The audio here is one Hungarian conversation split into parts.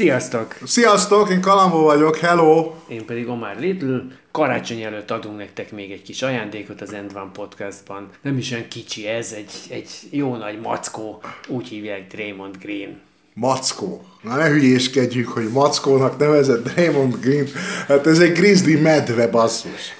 Sziasztok! Sziasztok, én Kalambó vagyok, hello! Én pedig Omar Little. Karácsony előtt adunk nektek még egy kis ajándékot az End One Podcastban. Nem is olyan kicsi ez, egy, egy jó nagy mackó, úgy hívják Draymond Green. Mackó. Na ne hülyéskedjük, hogy Mackónak nevezett Draymond Green. Hát ez egy grizzly medve basszus.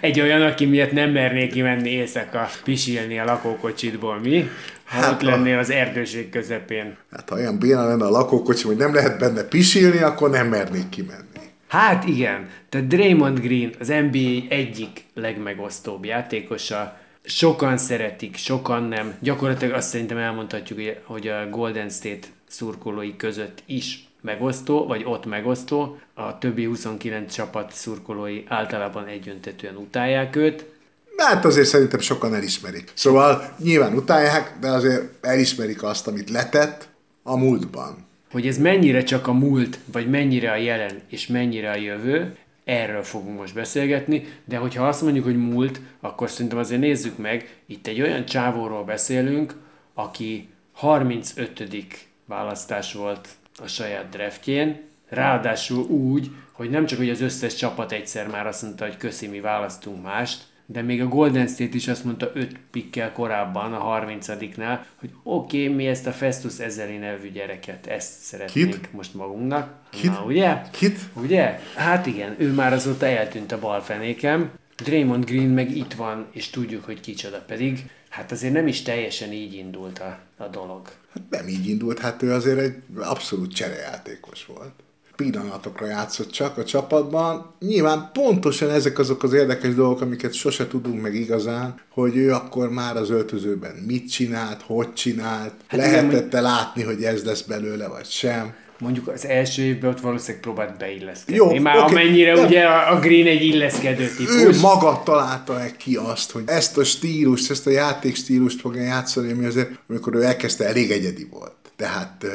Egy olyan, aki miatt nem mernék kimenni éjszaka pisilni a lakókocsitból, mi? Ha Hát ott a- lennél az erdőség közepén. Hát ha olyan béna lenne a lakókocsi, hogy nem lehet benne pisilni, akkor nem mernék kimenni. Hát igen, tehát Draymond Green az NBA egyik legmegosztóbb játékosa. Sokan szeretik, sokan nem. Gyakorlatilag azt szerintem elmondhatjuk, hogy a Golden State szurkolói között is megosztó, vagy ott megosztó. A többi 29 csapat szurkolói általában egyöntetően utálják őt. Hát azért szerintem sokan elismerik. Szóval nyilván utálják, de azért elismerik azt, amit letett a múltban. Hogy ez mennyire csak a múlt, vagy mennyire a jelen, és mennyire a jövő, erről fogunk most beszélgetni, de hogyha azt mondjuk, hogy múlt, akkor szerintem azért nézzük meg, itt egy olyan csávóról beszélünk, aki 35. választás volt a saját draftjén, ráadásul úgy, hogy nem csak, hogy az összes csapat egyszer már azt mondta, hogy köszi, mi választunk mást, de még a Golden State is azt mondta 5 pikkel korábban, a 30-nál, hogy oké, okay, mi ezt a Festus Ezeli nevű gyereket, ezt szeretnénk Kit? most magunknak. Kit? Na, ugye? Kit? Ugye? Hát igen, ő már azóta eltűnt a balfenékem. Draymond Green meg itt van, és tudjuk, hogy kicsoda pedig. Hát azért nem is teljesen így indult a, a dolog. Hát nem így indult, hát ő azért egy abszolút cserejátékos volt. Pillanatokra játszott csak a csapatban. Nyilván pontosan ezek azok az érdekes dolgok, amiket sose tudunk meg igazán, hogy ő akkor már az öltözőben mit csinált, hogy csinált, Hát hát igen, lehetett látni, hogy ez lesz belőle, vagy sem. Mondjuk az első évben ott valószínűleg próbált beilleszkedni. Jó, Már oké, amennyire de- ugye a Green egy illeszkedő Ő típus. maga találta -e ki azt, hogy ezt a stílust, ezt a játékstílust fogja játszani, ami azért, amikor ő elkezdte, elég egyedi volt. Tehát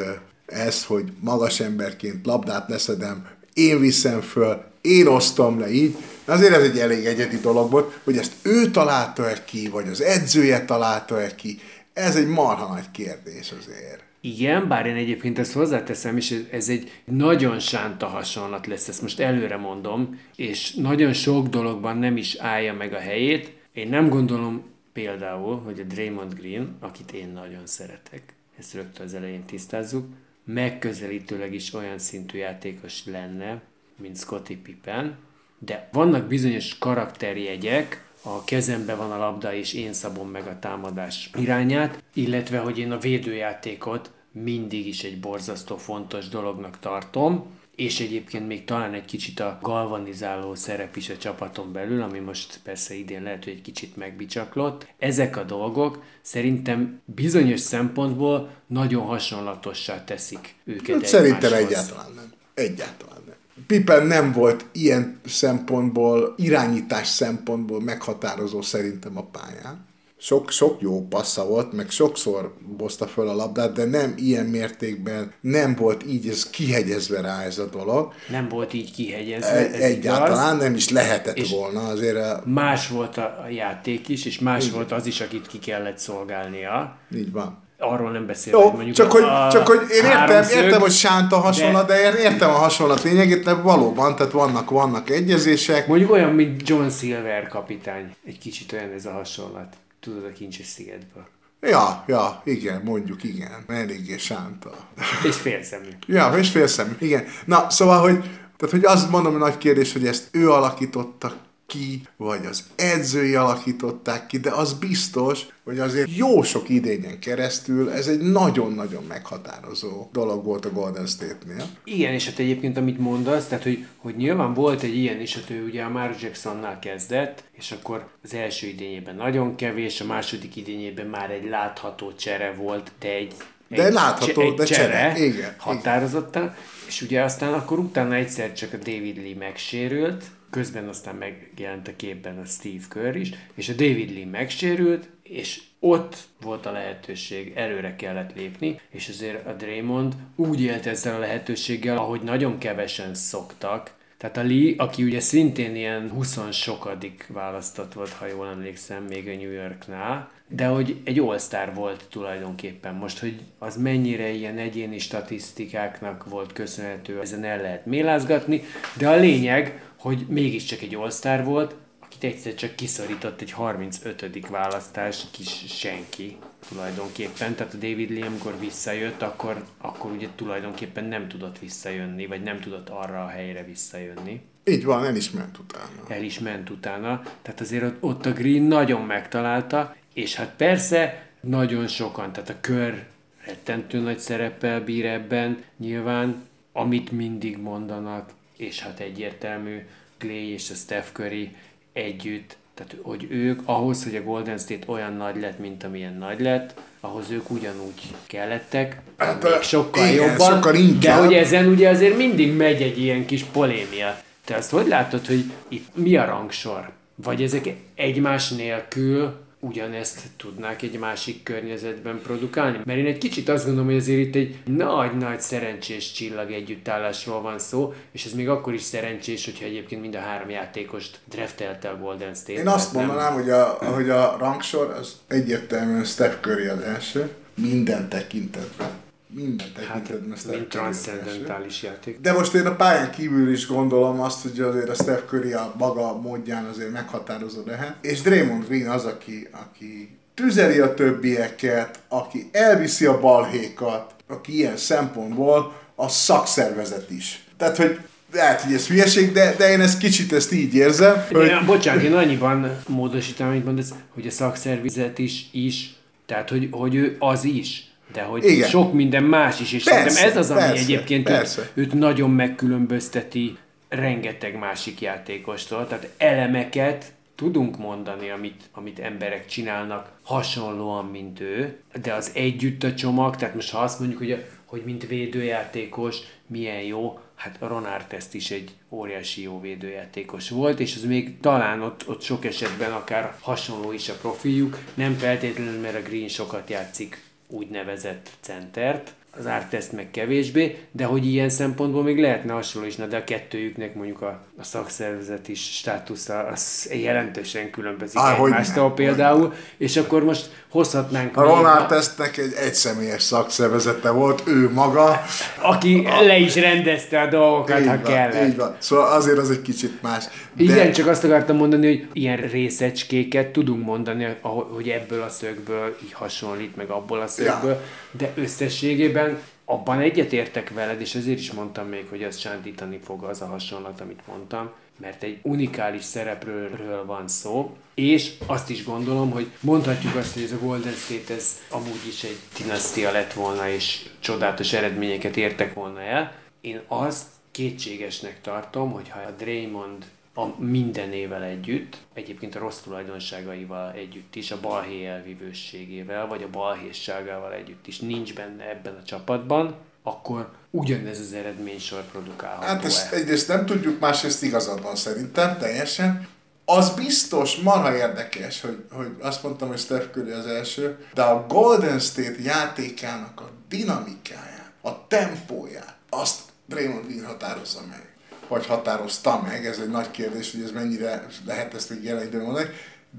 ez, hogy magas emberként labdát leszedem, én viszem föl, én osztom le így, azért ez egy elég egyedi dolog volt, hogy ezt ő találta-e ki, vagy az edzője találta-e ki, ez egy marha nagy kérdés azért. Igen, bár én egyébként ezt hozzáteszem, és ez egy nagyon sánta hasonlat lesz, ezt most előre mondom, és nagyon sok dologban nem is állja meg a helyét. Én nem gondolom például, hogy a Draymond Green, akit én nagyon szeretek, ezt rögtön az elején tisztázzuk, megközelítőleg is olyan szintű játékos lenne, mint Scottie Pippen, de vannak bizonyos karakterjegyek, a kezembe van a labda, és én szabom meg a támadás irányát, illetve, hogy én a védőjátékot mindig is egy borzasztó fontos dolognak tartom, és egyébként még talán egy kicsit a galvanizáló szerep is a csapaton belül, ami most persze idén lehet, hogy egy kicsit megbicsaklott. Ezek a dolgok szerintem bizonyos szempontból nagyon hasonlatossá teszik őket Hát Szerintem egyáltalán nem. Egyáltalán nem. Pippen nem volt ilyen szempontból, irányítás szempontból meghatározó szerintem a pályán. Sok, sok jó passza volt, meg sokszor bozta föl a labdát, de nem ilyen mértékben, nem volt így ez kihegyezve rá ez a dolog. Nem volt így kihegyezve, Egy, ez egyáltalán igaz. nem is lehetett És- volna. Azért a, Más volt a játék is, és más volt az is, akit ki kellett szolgálnia. így van. Arról nem beszélve, Jó, mondjuk csak hogy, a csak hogy én értem, háromszög, értem, hogy sánta hasonlat, de, de értem a hasonlat lényegét, de valóban, tehát vannak, vannak egyezések. Mondjuk olyan, mint John Silver kapitány. Egy kicsit olyan ez a hasonlat. Tudod, a kincses szigetből. Ja, ja, igen, mondjuk igen, eléggé sánta. És félszemű. Ja, és félszem, igen. Na, szóval, hogy, tehát, hogy azt mondom, hogy nagy kérdés, hogy ezt ő alakította ki, vagy az edzői alakították ki, de az biztos, hogy azért jó sok idényen keresztül ez egy nagyon-nagyon meghatározó dolog volt a Golden State-nél. Igen, és hát egyébként amit mondasz, tehát hogy, hogy nyilván volt egy ilyen is, hogy ő ugye a Mark Jacksonnál kezdett, és akkor az első idényében nagyon kevés, a második idényében már egy látható csere volt, de egy De egy látható, egy de csere. Igen, határozottan, és ugye aztán akkor utána egyszer csak a David Lee megsérült, közben aztán megjelent a képben a Steve Kerr is, és a David Lee megsérült, és ott volt a lehetőség, előre kellett lépni, és azért a Draymond úgy élt ezzel a lehetőséggel, ahogy nagyon kevesen szoktak, tehát a Lee, aki ugye szintén ilyen 20 sokadik választott volt, ha jól emlékszem, még a New Yorknál, de hogy egy all volt tulajdonképpen. Most, hogy az mennyire ilyen egyéni statisztikáknak volt köszönhető, ezen el lehet mélázgatni, de a lényeg, hogy mégiscsak egy all volt, akit egyszer csak kiszorított egy 35. választás kis senki tulajdonképpen. Tehát a David Lee, amikor visszajött, akkor, akkor ugye tulajdonképpen nem tudott visszajönni, vagy nem tudott arra a helyre visszajönni. Így van, el is ment utána. El is ment utána. Tehát azért ott, ott a Green nagyon megtalálta, és hát persze nagyon sokan, tehát a kör rettentő nagy szereppel bír ebben, nyilván, amit mindig mondanak, és hát egyértelmű, Clay és a Steph Curry együtt, tehát hogy ők ahhoz, hogy a Golden State olyan nagy lett, mint amilyen nagy lett, ahhoz ők ugyanúgy kellettek, Hát, még sokkal igen, jobban, sokkal de hogy ezen ugye azért mindig megy egy ilyen kis polémia. Te azt hogy látod, hogy itt mi a rangsor? Vagy ezek egymás nélkül ugyanezt tudnák egy másik környezetben produkálni? Mert én egy kicsit azt gondolom, hogy azért itt egy nagy-nagy szerencsés csillag együttállásról van szó, és ez még akkor is szerencsés, hogyha egyébként mind a három játékost draftelte a Golden State. Én azt nem- mondanám, hogy a, hogy a rangsor az egyértelműen Steph Curry az első, minden tekintetben. Minden tekintetben Hát, Steph transzcendentális játék. De most én a pályán kívül is gondolom azt, hogy azért a Steph Curry a maga módján azért meghatározó lehet. És Draymond Green az, aki, aki tüzeli a többieket, aki elviszi a balhékat, aki ilyen szempontból a szakszervezet is. Tehát, hogy lehet, hogy ez hülyeség, de, de én ezt kicsit ezt így érzem, hogy Hogy... Bocsánat, én annyiban módosítom, amit mondasz, hogy a szakszervezet is, is, tehát hogy, hogy ő az is, de hogy Igen. Sok minden más is, és Persze, szerintem ez az, ami persze, egyébként persze. Őt, őt nagyon megkülönbözteti rengeteg másik játékostól, tehát elemeket tudunk mondani, amit, amit emberek csinálnak hasonlóan, mint ő, de az együtt a csomag, tehát most ha azt mondjuk, hogy, a, hogy mint védőjátékos milyen jó, hát a Ron Artest is egy óriási jó védőjátékos volt, és az még talán ott, ott sok esetben akár hasonló is a profiljuk, nem feltétlenül, mert a Green sokat játszik úgynevezett centert, az Artest meg kevésbé, de hogy ilyen szempontból még lehetne na de a kettőjüknek mondjuk a, a szakszervezet is státusza az jelentősen különbözik Á, hogy egymástól például, és akkor most hozhatnánk A még Ronald Testnek egy egyszemélyes szakszervezete volt, ő maga. aki le is rendezte a dolgokat, így ha van, kellett. így van. Szóval azért az egy kicsit más. De Igen, csak azt akartam mondani, hogy ilyen részecskéket tudunk mondani, hogy ebből a szögből így hasonlít, meg abból a szögből, Ja. de összességében abban egyetértek veled, és ezért is mondtam még, hogy az sántítani fog az a hasonlat, amit mondtam, mert egy unikális szereplőről van szó, és azt is gondolom, hogy mondhatjuk azt, hogy ez a Golden State ez amúgy is egy dinasztia lett volna, és csodálatos eredményeket értek volna el. Én azt kétségesnek tartom, hogyha a Draymond a mindenével együtt, egyébként a rossz tulajdonságaival együtt is, a balhé elvívőségével, vagy a balhésságával együtt is nincs benne ebben a csapatban, akkor ugyanez az eredménysor produkálható Hát ezt el. egyrészt nem tudjuk, másrészt igazad szerintem, teljesen. Az biztos, marha érdekes, hogy, hogy azt mondtam, hogy Steph Curry az első, de a Golden State játékának a dinamikáját, a tempóját, azt Draymond Green határozza meg. Vagy határozta meg, ez egy nagy kérdés, hogy ez mennyire lehet ezt még jelen időn mondani,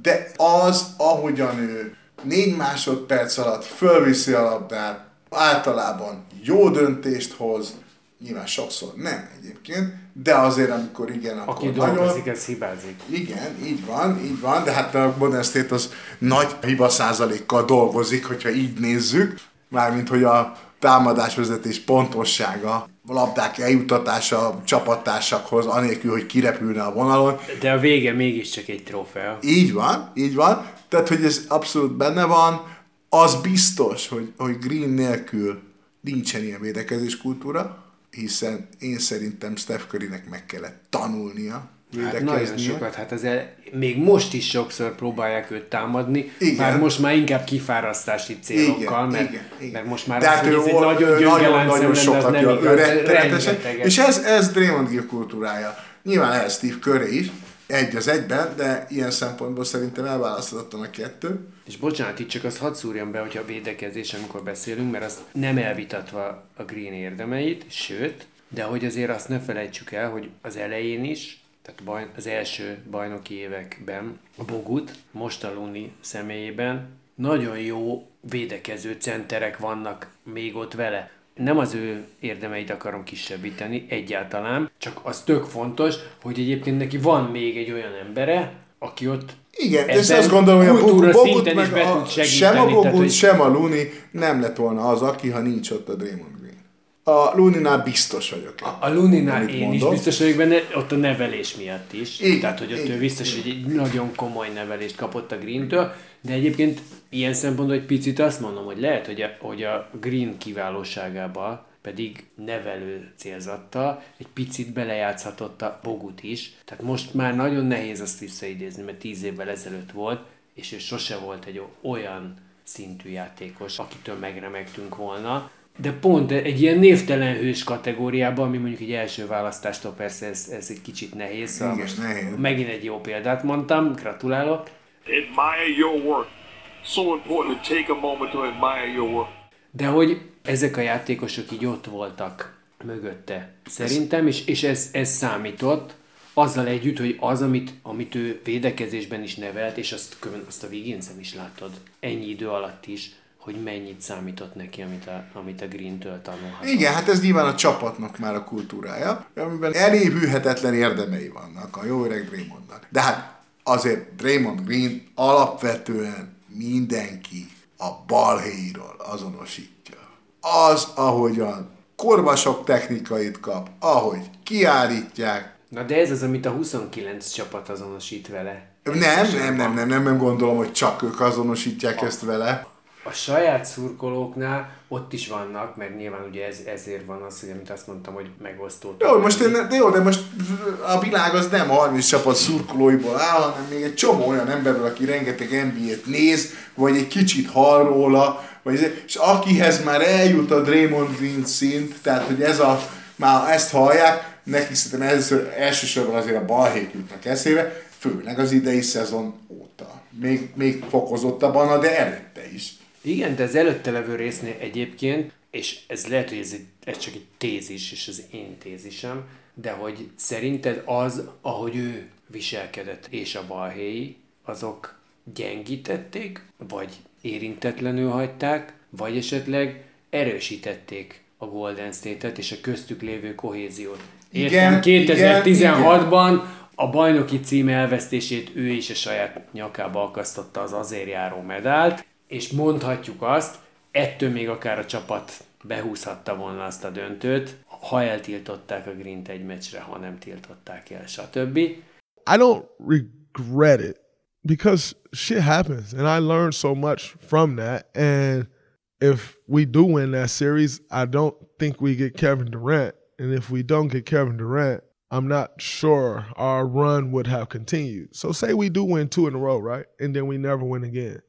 de az, ahogyan ő négy másodperc alatt fölviszi a labdát, általában jó döntést hoz, nyilván sokszor nem egyébként, de azért, amikor igen, akkor Aki nagyon... dolgozik, az hibázik. Igen, így van, így van, de hát a Golden State az nagy hiba százalékkal dolgozik, hogyha így nézzük, mármint hogy a támadásvezetés pontossága, labdák eljutatása a csapattársakhoz, anélkül, hogy kirepülne a vonalon. De a vége mégiscsak egy trófea. Így van, így van. Tehát, hogy ez abszolút benne van. Az biztos, hogy, hogy Green nélkül nincsen ilyen védekezés kultúra, hiszen én szerintem Steph Currynek meg kellett tanulnia. Hát nagyon sokat, hát ezzel még most is sokszor próbálják őt támadni, Igen. már most már inkább kifárasztási célokkal, Igen, mert, igen, igen. mert most már De hát ő ez ő nagyon az sokat nem igaz, ő rettenetesen. És ez, ez Draymond Gill kultúrája. Nyilván lehet Steve Curry is, egy az egyben, de ilyen szempontból szerintem elválasztottam a kettő. És bocsánat, itt csak azt hadd szúrjam be, hogyha a védekezés, amikor beszélünk, mert azt nem elvitatva a Green érdemeit, sőt, de hogy azért azt ne felejtsük el, hogy az elején is, tehát baj, az első bajnoki években a Bogut, most a Luni személyében nagyon jó védekező centerek vannak még ott vele. Nem az ő érdemeit akarom kisebbíteni egyáltalán, csak az tök fontos, hogy egyébként neki van még egy olyan embere, aki ott Igen, és azt gondolom, hogy a kultúra Bogut szinten is meg be a, tud segíteni. sem a tehát, Bogut, hogy- sem a Looney nem lett volna az, aki, ha nincs ott a Draymond. A Looney-nál biztos vagyok. A- A Luninál én mondok. is biztos vagyok benne, ott a nevelés miatt is. Igen, Tehát, hogy ott igen, ő biztos, hogy egy nagyon komoly nevelést kapott a Green-től, de egyébként ilyen szempontból egy picit azt mondom, hogy lehet, hogy a, hogy a Green kiválóságába pedig nevelő célzattal egy picit belejátszhatott a Bogut is. Tehát most már nagyon nehéz azt visszaidézni, mert tíz évvel ezelőtt volt, és ő sose volt egy olyan szintű játékos, akitől megremegtünk volna. De pont egy ilyen névtelen hős kategóriában, ami mondjuk egy első választástól persze ez, ez egy kicsit nehéz. Szóval Igen, most nehéz. Megint egy jó példát mondtam, gratulálok. admire your work. So important to take a moment to admire your work. De hogy ezek a játékosok így ott voltak mögötte. Szerintem, és, és ez, ez számított, azzal együtt, hogy az, amit, amit ő védekezésben is nevelt, és azt, azt a Wigginsen is látod, ennyi idő alatt is, hogy mennyit számított neki, amit a, amit a Green-től tanulhat. Igen, hát ez nyilván a csapatnak már a kultúrája, amiben elévülhetetlen érdemei vannak a jó öreg Draymondnak. De hát azért Draymond Green alapvetően mindenki a balhéiról azonosítja. Az, ahogyan korvasok technikait kap, ahogy kiállítják, Na de ez az, amit a 29 csapat azonosít vele. nem, nem, nem, nem, nem, nem gondolom, hogy csak ők azonosítják ezt vele. A saját szurkolóknál ott is vannak, mert nyilván ugye ez, ezért van az, hogy amit azt mondtam, hogy megosztó. Jó, most, én, de jó, de most a világ az nem 30 csapat szurkolóiból áll, hanem még egy csomó olyan emberből, aki rengeteg NBA-t néz, vagy egy kicsit hall róla, vagy, és akihez már eljut a Draymond Green szint, tehát hogy ez a, már ezt hallják, neki szerintem először, elsősorban azért a balhék jutnak eszébe, főleg az idei szezon óta. Még, még fokozottabban, de előtte is. Igen, de az előtte levő résznél egyébként, és ez lehet, hogy ez, egy, ez csak egy tézis, és az én tézisem, de hogy szerinted az, ahogy ő viselkedett, és a balhéi, azok gyengítették, vagy érintetlenül hagyták, vagy esetleg erősítették a Golden State-et és a köztük lévő kohéziót. Értem, Igen, 2016-ban a bajnoki cím elvesztését ő is a saját nyakába akasztotta az azért járó medált, és mondhatjuk azt, ettől még akár a csapat behúzhatta volna azt a döntőt, ha eltiltották a Green-t egy meccsre, ha nem tiltották el, stb. I don't regret it because shit happens and I learned so much from that. And if we do win that series, I don't think we get Kevin Durant. And if we don't get Kevin Durant, I'm not sure our run would have continued. So say we do win two in a row, right? And then we never win again.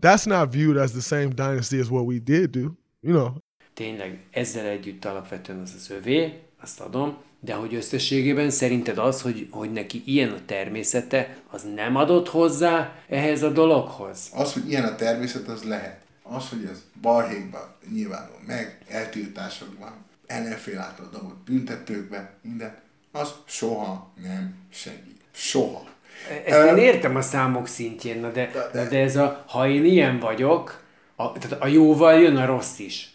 That's not viewed as the same dynasty as what we did do. You know, Tényleg ezzel együtt alapvetően az az övé, azt adom, de hogy összességében szerinted az, hogy, hogy neki ilyen a természete, az nem adott hozzá ehhez a dologhoz? Az, hogy ilyen a természet, az lehet. Az, hogy ez balhékban nyilvánul meg, eltiltásokban, NFL által dobott büntetőkben, minden, az soha nem segít. Soha. Ezt én értem a számok szintjén, na de, de, de ez a, ha én ilyen vagyok, a, tehát a jóval jön a rossz is.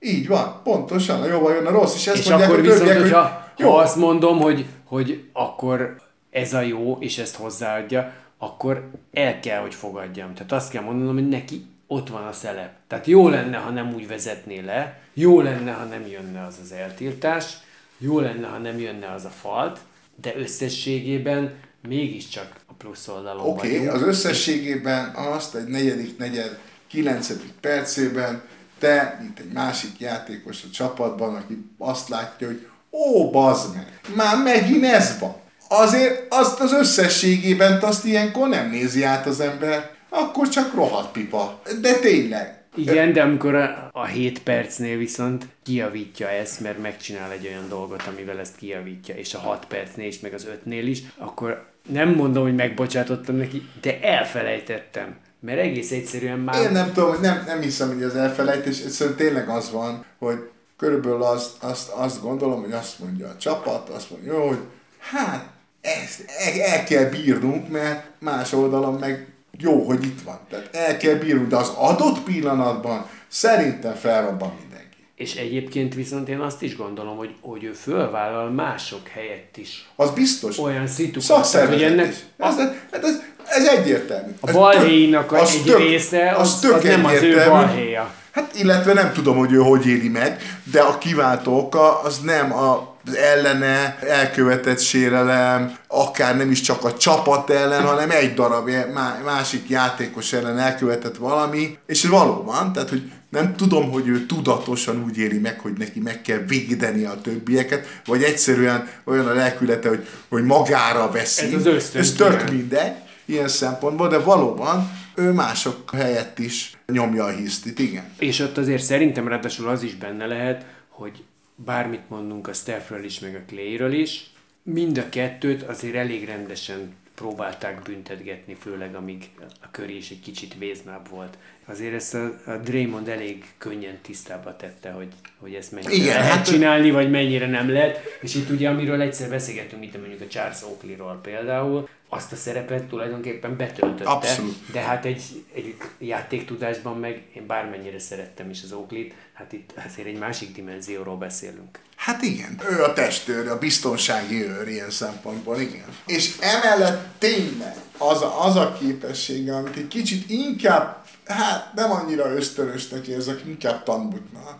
Így van, pontosan, a jóval jön a rossz, és ezt És mondják akkor viszont, többiek, hogyha hogy jó, ha azt mondom, hogy, hogy akkor ez a jó, és ezt hozzáadja, akkor el kell, hogy fogadjam. Tehát azt kell mondanom, hogy neki ott van a szelep. Tehát jó lenne, ha nem úgy vezetné le, jó lenne, ha nem jönne az az eltiltás, jó lenne, ha nem jönne az a falt, de összességében mégiscsak a plusz oldalon Oké, okay, vagyunk. az összességében azt egy negyedik, negyed, kilencedik percében te, mint egy másik játékos a csapatban, aki azt látja, hogy ó, bazd meg, már megint ez van. azért azt az összességében azt ilyenkor nem nézi át az ember, akkor csak rohadt pipa. De tényleg. Igen, de amikor a, a 7 percnél viszont kiavítja ezt, mert megcsinál egy olyan dolgot, amivel ezt kiavítja, és a 6 percnél is, meg az 5-nél is, akkor nem mondom, hogy megbocsátottam neki, de elfelejtettem. Mert egész egyszerűen már... Én nem tudom, nem, nem hiszem, hogy az elfelejtés, egyszerűen tényleg az van, hogy körülbelül azt, azt, azt gondolom, hogy azt mondja a csapat, azt mondja, hogy hát ezt el, el kell bírnunk, mert más oldalon meg jó, hogy itt van. Tehát el kell bírnunk, de az adott pillanatban szerintem felrobban mindenki. És egyébként viszont én azt is gondolom, hogy, hogy ő fölvállal mások helyett is Az biztos. olyan szituációt, hogy ennek is. Ez, hát ez, ez egyértelmű. a Ez balhéinak az egy tök- része, az, az, tök az nem az ő balhéja. Hát illetve nem tudom, hogy ő hogy éli meg, de a kiváltó oka az nem a az ellene elkövetett sérelem, akár nem is csak a csapat ellen, hanem egy darab má- másik játékos ellen elkövetett valami, és valóban, tehát hogy nem tudom, hogy ő tudatosan úgy éli meg, hogy neki meg kell védeni a többieket, vagy egyszerűen olyan a lelkülete, hogy, hogy magára veszi. Ez az ösztön, Ez tök mindegy, ilyen szempontból, de valóban ő mások helyett is nyomja a hisztit, igen. És ott azért szerintem ráadásul az is benne lehet, hogy bármit mondunk a Stephről is, meg a Clayről is, mind a kettőt azért elég rendesen próbálták büntetgetni, főleg amíg a köré is egy kicsit véznább volt. Azért ezt a, a Draymond elég könnyen tisztába tette, hogy, hogy ezt mennyire Igen, lehet hát, csinálni, vagy mennyire nem lehet. És itt ugye, amiről egyszer beszélgettünk, mint mondjuk a Charles Oakley-ról például, azt a szerepet tulajdonképpen betöltötte. Abszolút. De hát egy, egy játéktudásban meg én bármennyire szerettem is az Oakley-t, hát itt azért egy másik dimenzióról beszélünk. Hát igen, ő a testőr, a biztonsági őr ilyen szempontból, igen. És emellett tényleg az a, az a képessége, amit egy kicsit inkább, hát nem annyira ösztönösnek érzek, inkább tanulnak,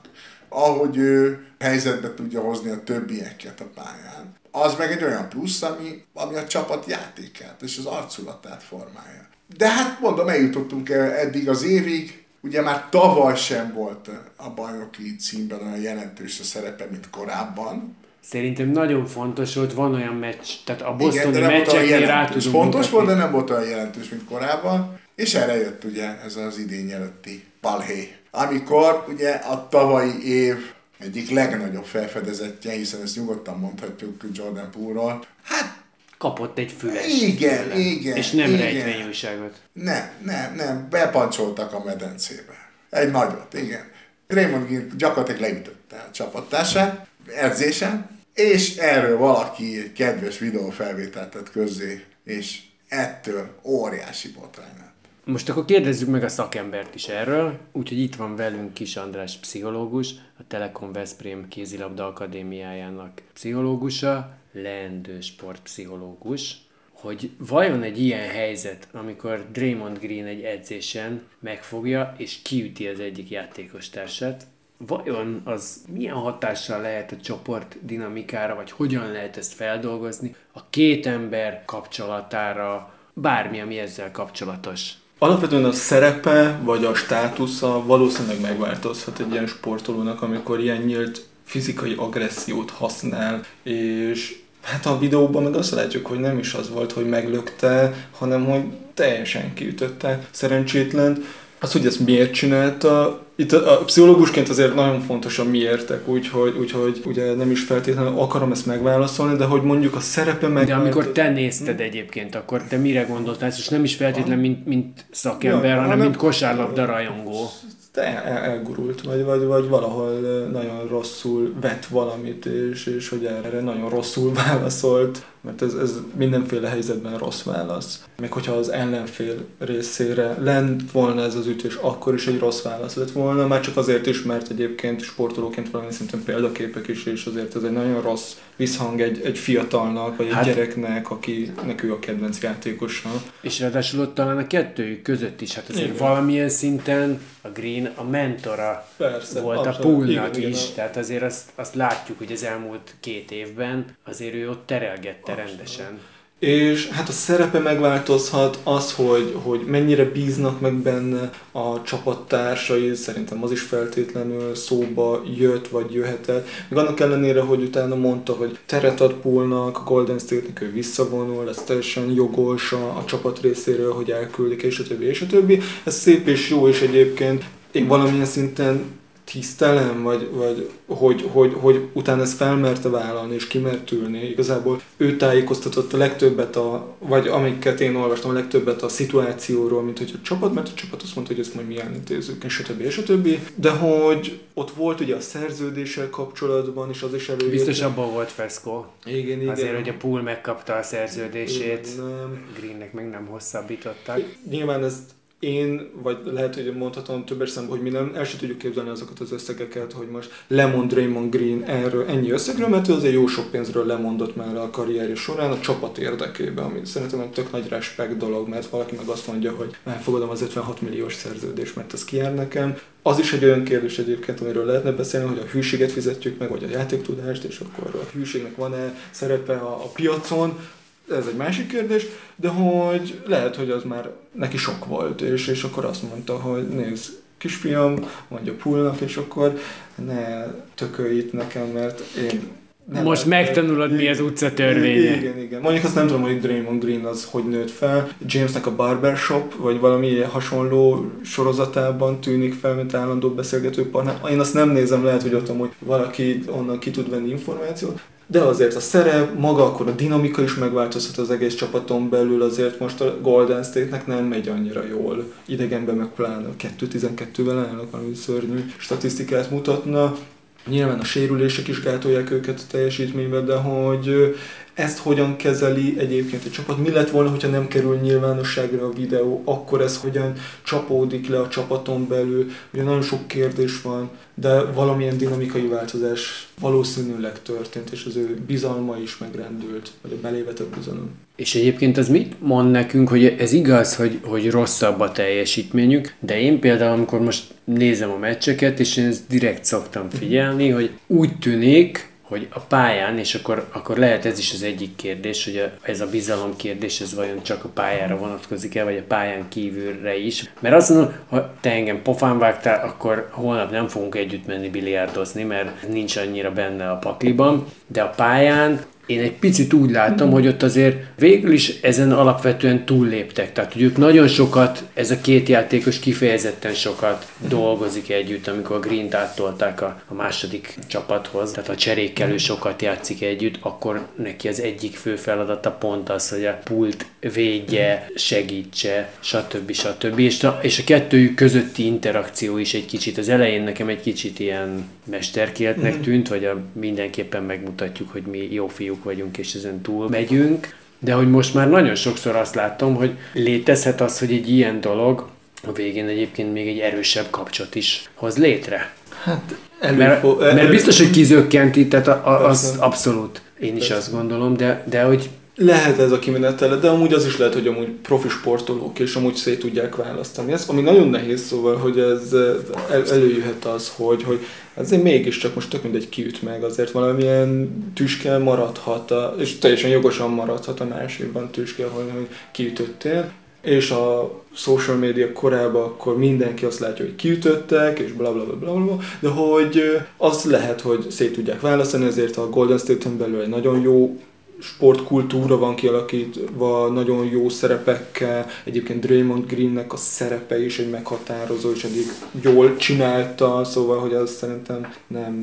ahogy ő helyzetbe tudja hozni a többieket a pályán. Az meg egy olyan plusz, ami, ami a csapat játékát és az arculatát formálja. De hát mondom, eljutottunk el eddig az évig, Ugye már tavaly sem volt a bajnoki címben olyan jelentős a szerepe, mint korábban. Szerintem nagyon fontos volt, van olyan meccs, tehát a bostoni meccseknél rá tudunk Fontos mutatni. volt, de nem volt olyan jelentős, mint korábban. És erre jött ugye ez az idény előtti balhé. Amikor ugye a tavalyi év egyik legnagyobb felfedezetje, hiszen ezt nyugodtan mondhatjuk Jordan Poole-ról, hát Kapott egy füles. Igen, tőle. igen, És nem igen. rejtvényújságot. Nem, nem, nem, bepancsoltak a medencébe. Egy nagyot, igen. Draymond Green gyakorlatilag leütötte a csapattársát edzésen, és erről valaki egy kedves videófelvételt tett közzé, és ettől óriási botrány lett. Most akkor kérdezzük meg a szakembert is erről, úgyhogy itt van velünk Kis András pszichológus, a Telekom Veszprém kézilabda akadémiájának pszichológusa, leendő sportpszichológus, hogy vajon egy ilyen helyzet, amikor Draymond Green egy edzésen megfogja és kiüti az egyik játékos társát, vajon az milyen hatással lehet a csoport dinamikára, vagy hogyan lehet ezt feldolgozni a két ember kapcsolatára, bármi, ami ezzel kapcsolatos. Alapvetően a szerepe vagy a státusza valószínűleg megváltozhat egy ilyen sportolónak, amikor ilyen nyílt fizikai agressziót használ, és hát a videóban meg azt látjuk, hogy nem is az volt, hogy meglökte, hanem hogy teljesen kiütötte szerencsétlen. Az, hogy ezt miért csinálta, itt a, a pszichológusként azért nagyon fontos a miértek, úgyhogy, úgyhogy ugye nem is feltétlenül akarom ezt megválaszolni, de hogy mondjuk a szerepe meg... De amikor te nézted egyébként, akkor te mire gondoltál? És nem is feltétlenül, mint, mint szakember, Ja, hanem hanem- mint kosárlabda rajongó. El- elgurult, vagy, vagy, vagy valahol nagyon rosszul vett valamit, és, és hogy erre nagyon rosszul válaszolt, mert ez, ez mindenféle helyzetben rossz válasz. Még hogyha az ellenfél részére lent volna ez az ütés, akkor is egy rossz válasz lett volna, már csak azért is, mert egyébként sportolóként valami szinten példaképek is, és azért ez egy nagyon rossz visszhang egy, egy fiatalnak, vagy egy Hát- gyereknek, akinek ő a kedvenc játékosa. És ráadásul ott talán a kettőjük között is, hát azért Igen. valamilyen szinten a Green a mentora Persze, volt a abszolút. poolnak Igen, is, igen. tehát azért azt, azt látjuk, hogy az elmúlt két évben azért ő ott terelgette rendesen. És hát a szerepe megváltozhat, az, hogy, hogy mennyire bíznak meg benne a csapattársai, szerintem az is feltétlenül szóba jött, vagy jöhetett. Még annak ellenére, hogy utána mondta, hogy teret ad Poolnak, a Golden State-nek ő visszavonul, ez teljesen jogos a, a csapat részéről, hogy elküldik, és a többi, és a többi. Ez szép és jó, és egyébként én valamilyen szinten tisztelem, vagy, vagy hogy, hogy, hogy utána ezt felmerte vállalni, és kimert ülni. Igazából ő tájékoztatott a legtöbbet, a, vagy amiket én olvastam, a legtöbbet a szituációról, mint hogy a csapat, mert a csapat azt mondta, hogy ezt majd mi elintézzük, és többi, és többi. De hogy ott volt ugye a szerződéssel kapcsolatban, és az is előjött. Biztos abban volt feszkó. Igen, igen. Azért, hogy a Pool megkapta a szerződését, Igen, nem. Greennek meg nem hosszabbítottak. Nyilván ezt én, vagy lehet, hogy mondhatom többes szemben, hogy mi nem, el sem tudjuk képzelni azokat az összegeket, hogy most lemond Draymond Green erről ennyi összegről, mert ő azért jó sok pénzről lemondott már a karrierje során a csapat érdekében, ami szerintem egy tök nagy respekt dolog, mert valaki meg azt mondja, hogy elfogadom az 56 milliós szerződést, mert ez kijár nekem. Az is egy olyan kérdés egyébként, amiről lehetne beszélni, hogy a hűséget fizetjük meg, vagy a játéktudást, és akkor a hűségnek van-e szerepe a, a piacon, ez egy másik kérdés, de hogy lehet, hogy az már neki sok volt, és, és akkor azt mondta, hogy nézd, kisfiam, mondja Pulnak, és akkor ne tökölj itt nekem, mert én nem Most lettem- megtanulod, mi az utca törvénye. Igen, igen. Mondjuk azt nem tudom, hogy Draymond Green az hogy nőtt fel. Jamesnek a Barbershop, vagy valami hasonló sorozatában tűnik fel, mint állandó beszélgető partner. Én azt nem nézem, lehet, hogy ott amúgy valaki onnan ki tud venni információt. De azért a szerep, maga akkor a dinamika is megváltozhat az egész csapaton belül, azért most a Golden State-nek nem megy annyira jól. Idegenben meg pláne a 2-12-vel állnak, ami szörnyű statisztikát mutatna. Nyilván a sérülések is gátolják őket a teljesítménybe, de hogy ezt hogyan kezeli egyébként a csapat, mi lett volna, hogyha nem kerül nyilvánosságra a videó, akkor ez hogyan csapódik le a csapaton belül, ugye nagyon sok kérdés van, de valamilyen dinamikai változás valószínűleg történt, és az ő bizalma is megrendült, vagy a belévetett bizalom. És egyébként az mit mond nekünk, hogy ez igaz, hogy, hogy rosszabb a teljesítményük, de én például, amikor most nézem a meccseket, és én ezt direkt szoktam figyelni, hogy úgy tűnik, hogy a pályán, és akkor, akkor lehet ez is az egyik kérdés, hogy a, ez a bizalom kérdés, ez vajon csak a pályára vonatkozik-e, vagy a pályán kívülre is. Mert azt mondom, ha te engem pofán vágtál, akkor holnap nem fogunk együtt menni biliárdozni, mert nincs annyira benne a pakliban, de a pályán én egy picit úgy látom, hogy ott azért végül is ezen alapvetően túlléptek. Tehát, hogy ők nagyon sokat, ez a két játékos kifejezetten sokat dolgozik együtt, amikor a Green-t áttolták a, a második csapathoz. Tehát a cserékkelő sokat játszik együtt, akkor neki az egyik fő feladata pont az, hogy a pult védje, segítse, stb. stb. És a, és a kettőjük közötti interakció is egy kicsit, az elején nekem egy kicsit ilyen mesterkéltnek tűnt, hogy a, mindenképpen megmutatjuk, hogy mi jó fiúk vagyunk, és ezen túl megyünk. De hogy most már nagyon sokszor azt látom, hogy létezhet az, hogy egy ilyen dolog a végén egyébként még egy erősebb kapcsot is hoz létre. Hát Mert, előfo- mert biztos, hogy kizökkenti, tehát a, a, az Persze. abszolút. Én is azt gondolom, de, de hogy Lehet ez a kimenetele, de amúgy az is lehet, hogy amúgy profi sportolók és amúgy szét tudják választani. Ez, ami nagyon nehéz szóval, hogy ez el, előjöhet az, hogy, hogy azért mégiscsak most tök mindegy kiüt meg, azért valamilyen tüske maradhat, a, és teljesen jogosan maradhat a másikban tüske, hogy, hogy kiütöttél. És a social media korában akkor mindenki azt látja, hogy kiütöttek, és bla bla bla bla, bla de hogy az lehet, hogy szét tudják választani, ezért a Golden State-en belül egy nagyon jó sportkultúra van kialakítva, nagyon jó szerepekkel. Egyébként Draymond Greennek a szerepe is egy meghatározó, és eddig jól csinálta, szóval, hogy az szerintem nem,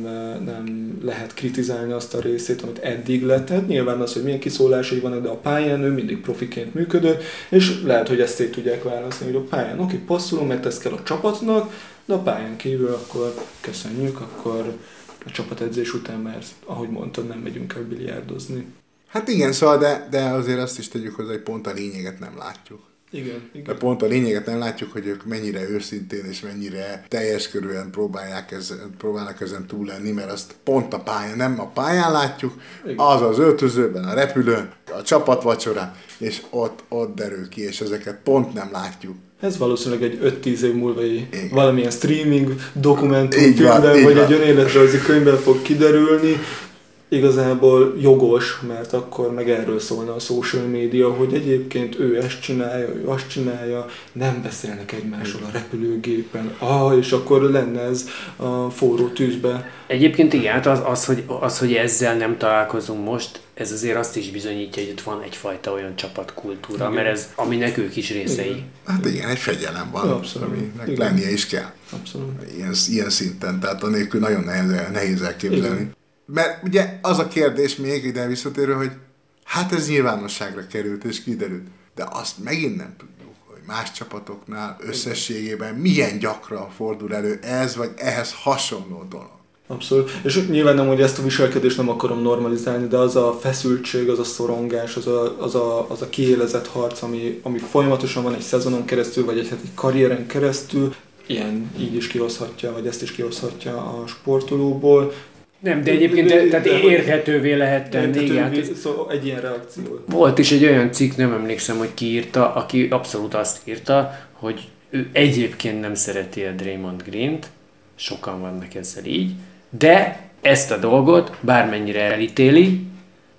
nem lehet kritizálni azt a részét, amit eddig letett. Nyilván az, hogy milyen kiszólásai vannak, de a pályán ő mindig profiként működött, és lehet, hogy ezt szét tudják választani, hogy a pályán oké, passzolom, mert ez kell a csapatnak, de a pályán kívül akkor köszönjük, akkor a csapatedzés után már, ahogy mondtad, nem megyünk el biliárdozni. Hát igen, szóval, de, de azért azt is tegyük hozzá, hogy pont a lényeget nem látjuk. Igen, De igen. pont a lényeget nem látjuk, hogy ők mennyire őszintén és mennyire teljes körülön próbálják ezen, próbálnak ezen túl lenni, mert azt pont a pályán, nem a pályán látjuk, az az öltözőben, a repülőn, a csapatvacsorán, és ott, ott derül ki, és ezeket pont nem látjuk. Ez valószínűleg egy 5-10 év múlva egy Igen. valamilyen streaming dokumentumfilmben, vagy van. egy önéletrajzi könyvben fog kiderülni. Igazából jogos, mert akkor meg erről szólna a social media, hogy egyébként ő ezt csinálja, ő azt csinálja, nem beszélnek egymásról a repülőgépen, ah, és akkor lenne ez a forró tűzbe. Egyébként igen, hát az, az, hogy, az, hogy ezzel nem találkozunk most, ez azért azt is bizonyítja, hogy ott van egyfajta olyan csapatkultúra, igen. mert ez, aminek ők is részei. Igen. Hát igen, egy fegyelem van, Abszolút. aminek igen. lennie is kell. Abszolút. Ilyen, ilyen szinten, tehát anélkül nagyon nehéz, nehéz elképzelni. Igen. Mert ugye az a kérdés még ide visszatérő, hogy hát ez nyilvánosságra került és kiderült. De azt megint nem tudjuk, hogy más csapatoknál összességében milyen gyakran fordul elő ez vagy ehhez hasonló dolog. Abszolút. És nyilván nem, hogy ezt a viselkedést nem akarom normalizálni, de az a feszültség, az a szorongás, az a, az a, az a kiélezett harc, ami, ami folyamatosan van egy szezonon keresztül, vagy egy, hát egy karrieren keresztül, ilyen így is kihozhatja, vagy ezt is kihozhatja a sportolóból. Nem, de egyébként de, tehát de, érthetővé lehet tenni. Érthetővé, igen. Szóval egy ilyen reakció. Volt is egy olyan cikk, nem emlékszem, hogy ki írta, aki abszolút azt írta, hogy ő egyébként nem szereti a Draymond Green-t, sokan vannak ezzel így, de ezt a dolgot bármennyire elítéli,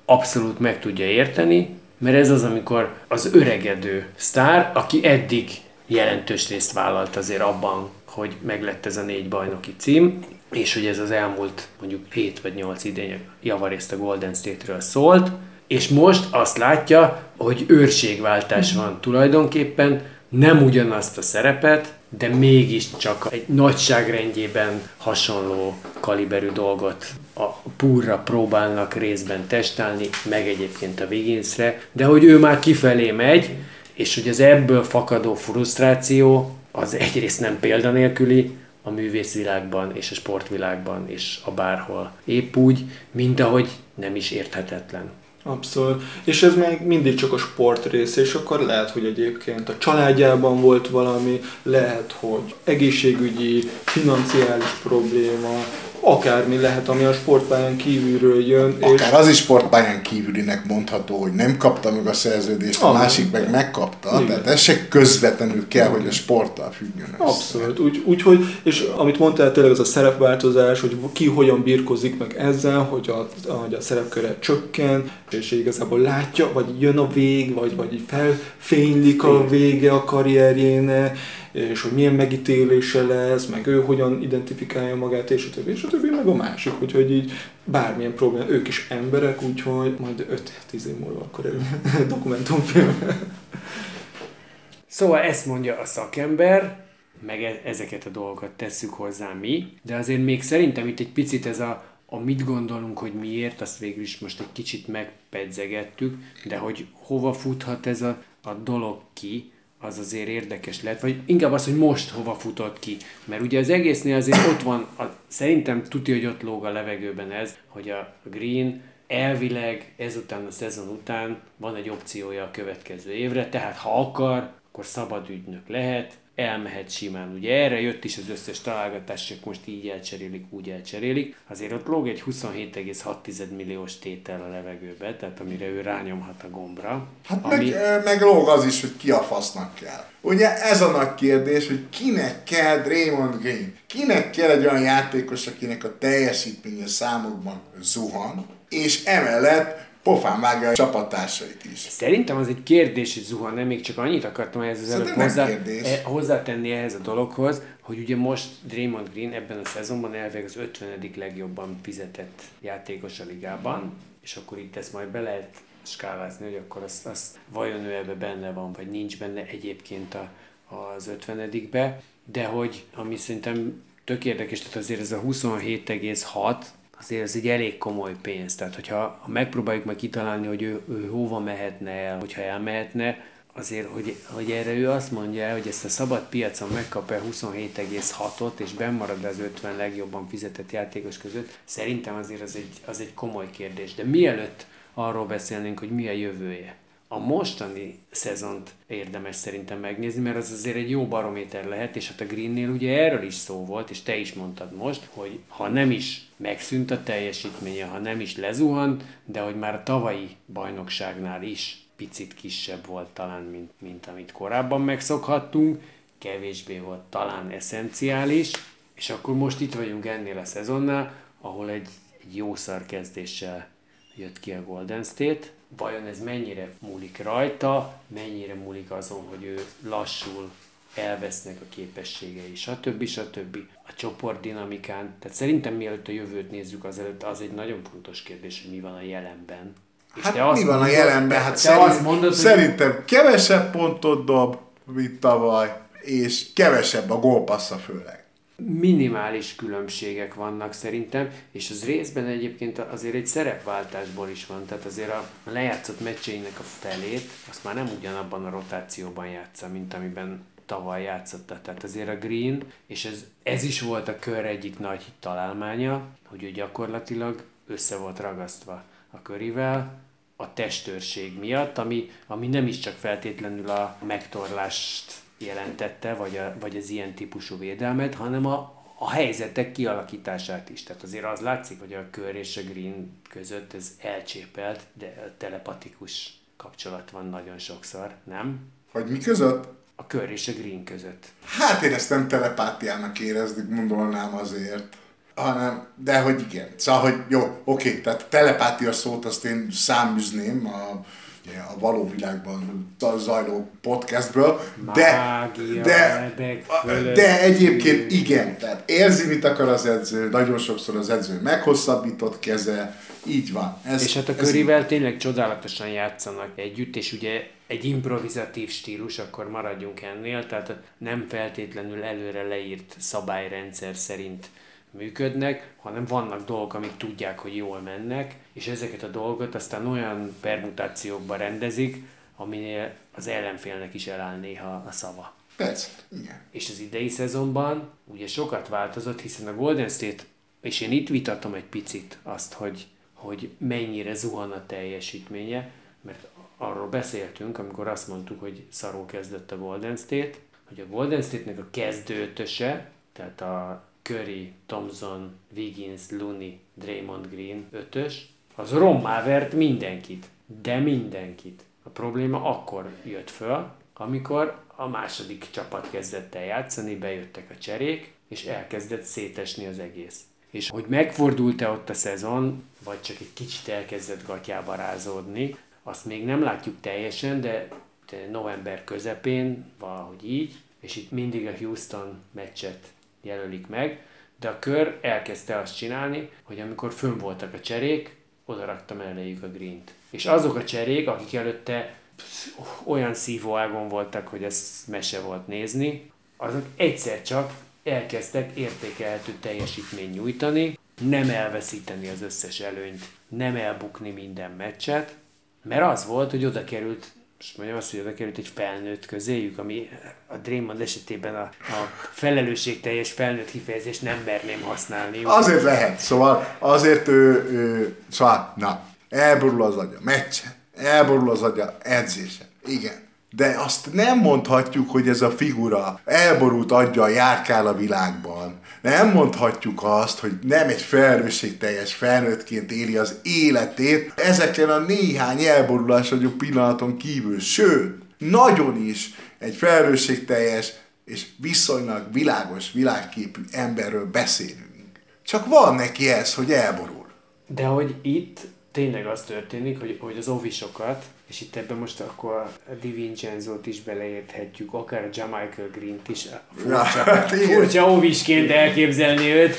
abszolút meg tudja érteni, mert ez az, amikor az öregedő sztár, aki eddig jelentős részt vállalt azért abban, hogy meglett ez a négy bajnoki cím, és hogy ez az elmúlt mondjuk 7 vagy 8 idény javarészt a Golden State-ről szólt, és most azt látja, hogy őrségváltás van. Tulajdonképpen, nem ugyanazt a szerepet, de mégiscsak egy nagyságrendjében hasonló kaliberű dolgot a púrra próbálnak részben testálni, meg egyébként a Wigginsre, de hogy ő már kifelé megy, és hogy az ebből fakadó frusztráció az egyrészt nem példanélküli, a művészvilágban és a sportvilágban és a bárhol. Épp úgy, mint ahogy nem is érthetetlen. Abszolút. És ez még mindig csak a sport része, és akkor lehet, hogy egyébként a családjában volt valami, lehet, hogy egészségügyi, financiális probléma, akármi lehet, ami a sportpályán kívülről jön. Akár és... az is sportpályán kívülinek mondható, hogy nem kapta meg a szerződést, a, a másik meg megkapta, igen. tehát ez se közvetlenül kell, igen. hogy a sporttal függjön össze. Abszolút, úgy, úgy, hogy, és amit mondtál, tényleg az a szerepváltozás, hogy ki hogyan birkozik meg ezzel, hogy a, hogy a szerepköre csökken, és igazából látja, vagy jön a vég, vagy, vagy felfénylik a vége a karrierjének, és hogy milyen megítélése lesz, meg ő hogyan identifikálja magát, és a többi, és a többi, meg a másik, úgyhogy így bármilyen probléma, ők is emberek, úgyhogy majd 5-10 év múlva akkor egy dokumentumfilm. Szóval ezt mondja a szakember, meg e- ezeket a dolgokat tesszük hozzá mi, de azért még szerintem itt egy picit ez a, a mit gondolunk, hogy miért, azt végül is most egy kicsit megpedzegettük, de hogy hova futhat ez a, a dolog ki, az azért érdekes lett, vagy inkább az, hogy most hova futott ki. Mert ugye az egésznél azért ott van, a, szerintem tudja, hogy ott lóg a levegőben ez, hogy a Green elvileg ezután a szezon után van egy opciója a következő évre, tehát ha akar, akkor szabad ügynök lehet, elmehet simán. Ugye erre jött is az összes találgatás, csak most így elcserélik, úgy elcserélik. Azért ott lóg egy 27,6 milliós tétel a levegőbe, tehát amire ő rányomhat a gombra. Hát ami... meg, meg lóg az is, hogy ki a fasznak kell. Ugye ez a nagy kérdés, hogy kinek kell Draymond Green? Kinek kell egy olyan játékos, akinek a teljesítménye számokban zuhan, és emellett pofán vágja a csapattársait is. Szerintem az egy kérdés, hogy zuhan, nem még csak annyit akartam ehhez az előbb hozzá, e, hozzátenni ehhez a dologhoz, hogy ugye most Draymond Green ebben a szezonban elvég az 50. legjobban fizetett játékos a ligában, és akkor itt ezt majd be lehet skálázni, hogy akkor azt, azt vajon ő ebbe benne van, vagy nincs benne egyébként a, az 50 be de hogy ami szerintem tök érdekes, tehát azért ez a 27,6, azért ez egy elég komoly pénz. Tehát, hogyha ha megpróbáljuk meg kitalálni, hogy ő, ő hova mehetne el, hogyha elmehetne, azért, hogy, hogy erre ő azt mondja, hogy ezt a szabad piacon megkapja 27,6-ot, és bennmarad az 50 legjobban fizetett játékos között, szerintem azért az egy, az egy komoly kérdés. De mielőtt arról beszélnénk, hogy mi a jövője, a mostani szezont érdemes szerintem megnézni, mert az azért egy jó barométer lehet, és hát a Greennél ugye erről is szó volt, és te is mondtad most, hogy ha nem is megszűnt a teljesítménye, ha nem is lezuhant, de hogy már a tavalyi bajnokságnál is picit kisebb volt talán, mint, mint amit korábban megszokhattunk, kevésbé volt talán eszenciális, és akkor most itt vagyunk ennél a szezonnál, ahol egy, egy jó szar kezdéssel jött ki a Golden State. Vajon ez mennyire múlik rajta, mennyire múlik azon, hogy ő lassul, elvesznek a képességei, stb. stb. A csoport dinamikán. Tehát szerintem mielőtt a jövőt nézzük, azelőtt az egy nagyon fontos kérdés, hogy mi van a jelenben. És Hát te mi azt van a mondod- jelenben? Hát te szerint, azt mondod, hogy szerintem kevesebb pontot dob, mint tavaly, és kevesebb a gólpassza főleg. Minimális különbségek vannak szerintem, és az részben egyébként azért egy szerepváltásból is van, tehát azért a lejátszott meccseinek a felét, azt már nem ugyanabban a rotációban játsza, mint amiben tavaly játszotta. Tehát azért a Green, és ez, ez is volt a kör egyik nagy találmánya, hogy ő gyakorlatilag össze volt ragasztva a körivel, a testőrség miatt, ami, ami nem is csak feltétlenül a megtorlást jelentette, vagy, a, vagy az ilyen típusú védelmet, hanem a, a helyzetek kialakítását is. Tehát azért az látszik, hogy a kör és a green között ez elcsépelt, de telepatikus kapcsolat van nagyon sokszor, nem? Hogy mi között? A kör és a green között. Hát én ezt nem telepátiának érezni, gondolnám azért. Hanem, de hogy igen. Szóval, hogy jó, oké, tehát a telepátia szót azt én száműzném a, ugye, a való világban zajló podcastből, de, Mágia, de, fölött. de egyébként igen, tehát érzi, mit akar az edző, nagyon sokszor az edző meghosszabbított keze, így van. Ez, És hát a ez körivel tényleg csodálatosan játszanak együtt, és ugye egy improvizatív stílus, akkor maradjunk ennél, tehát nem feltétlenül előre leírt szabályrendszer szerint működnek, hanem vannak dolgok, amik tudják, hogy jól mennek, és ezeket a dolgot aztán olyan permutációkba rendezik, aminél az ellenfélnek is eláll néha a szava. Persze, igen. És az idei szezonban ugye sokat változott, hiszen a Golden State, és én itt vitatom egy picit azt, hogy, hogy mennyire zuhan a teljesítménye, mert arról beszéltünk, amikor azt mondtuk, hogy szarul kezdett a Golden State, hogy a Golden State-nek a kezdőtöse, tehát a Curry, Thompson, Wiggins, Looney, Draymond Green ötös, az rommá vert mindenkit, de mindenkit. A probléma akkor jött föl, amikor a második csapat kezdett el játszani, bejöttek a cserék, és elkezdett szétesni az egész. És hogy megfordult-e ott a szezon, vagy csak egy kicsit elkezdett gatyába rázódni, azt még nem látjuk teljesen, de, november közepén, valahogy így, és itt mindig a Houston meccset jelölik meg, de a kör elkezdte azt csinálni, hogy amikor fönn voltak a cserék, oda raktam elejük a greent. És azok a cserék, akik előtte olyan szívóágon voltak, hogy ez mese volt nézni, azok egyszer csak elkezdtek értékelhető teljesítményt nyújtani, nem elveszíteni az összes előnyt, nem elbukni minden meccset, mert az volt, hogy oda került, most mondjam azt, hogy oda került egy felnőtt közéjük, ami a Draymond esetében a, a felelősségteljes felnőtt kifejezést nem merném használni. Azért lehet, szóval azért ő, ő szóval, na, elborul az agya meccsen, elborul az agya edzésen, igen. De azt nem mondhatjuk, hogy ez a figura elborult agya járkál a világban. Nem mondhatjuk azt, hogy nem egy felelősségteljes felnőttként éli az életét ezeken a néhány elborulás agyú pillanaton kívül. Sőt, nagyon is egy felelősségteljes és viszonylag világos világképű emberről beszélünk. Csak van neki ez, hogy elborul. De hogy itt tényleg az történik, hogy, hogy az ovisokat, és itt ebben most akkor a Di Vincenzo-t is beleérthetjük, akár a Jamaica Green-t is, furcsa, hát furcsa ovisként elképzelni őt,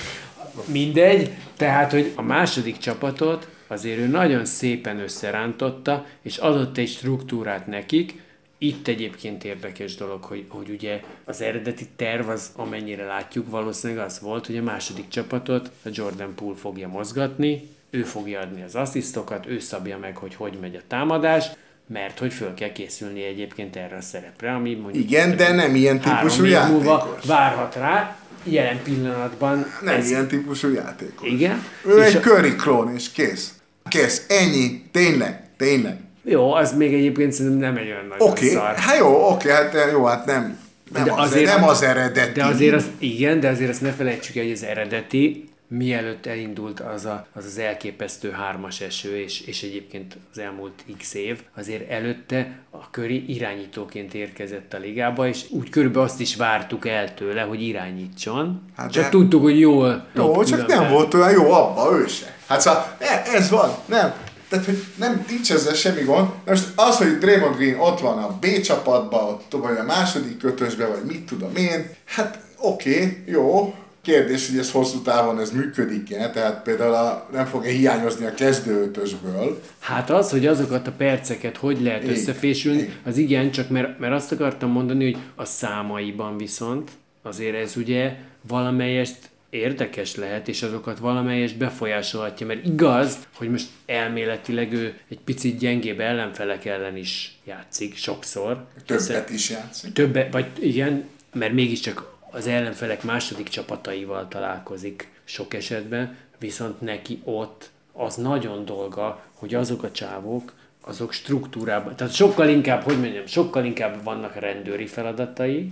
mindegy, tehát, hogy a második csapatot azért ő nagyon szépen összerántotta, és adott egy struktúrát nekik, itt egyébként érdekes dolog, hogy, hogy ugye az eredeti terv az, amennyire látjuk, valószínűleg az volt, hogy a második csapatot a Jordan Poole fogja mozgatni, ő fogja adni az asszisztokat, ő szabja meg, hogy hogy megy a támadás, mert hogy föl kell készülni egyébként erre a szerepre, ami mondjuk Igen, de nem ilyen típusú év múlva játékos. várhat rá, jelen pillanatban Nem ez, ilyen típusú játékos. Igen. Ő És egy a- köri klón, és kész. Kész, ennyi, tényleg, tényleg. Jó, az még egyébként szerintem nem egy olyan nagy Oké, okay. szar. hát jó, oké, hát jó, hát nem, nem, De az, nem az eredeti. De azért az, igen, de azért azt ne felejtsük el, hogy az eredeti, mielőtt elindult az a, az, az elképesztő hármas eső, és, és egyébként az elmúlt x év, azért előtte a köri irányítóként érkezett a ligába, és úgy körülbelül azt is vártuk el tőle, hogy irányítson. Hát csak de- tudtuk, hogy jól Jó, csak különben. nem volt olyan jó abba, ő se. Hát szóval e- ez van, nem. Tehát, hogy nem, nincs ezzel semmi gond. Most az, hogy Draymond Green ott van a B csapatban, ott vagy a második kötösbe, vagy mit tudom én, hát oké, okay, jó, Kérdés, hogy ez hosszú távon ez működik-e, tehát például a, nem fog-e hiányozni a kezdőötösből. Hát az, hogy azokat a perceket hogy lehet Igen, összefésülni, igen. az igen, csak mert, mert azt akartam mondani, hogy a számaiban viszont azért ez ugye valamelyest érdekes lehet, és azokat valamelyest befolyásolhatja, mert igaz, hogy most elméletileg ő egy picit gyengébb ellenfelek ellen is játszik sokszor. Többet is játszik. Többet, vagy igen, mert mégiscsak az ellenfelek második csapataival találkozik sok esetben, viszont neki ott az nagyon dolga, hogy azok a csávók, azok struktúrában, tehát sokkal inkább, hogy mondjam, sokkal inkább vannak rendőri feladatai,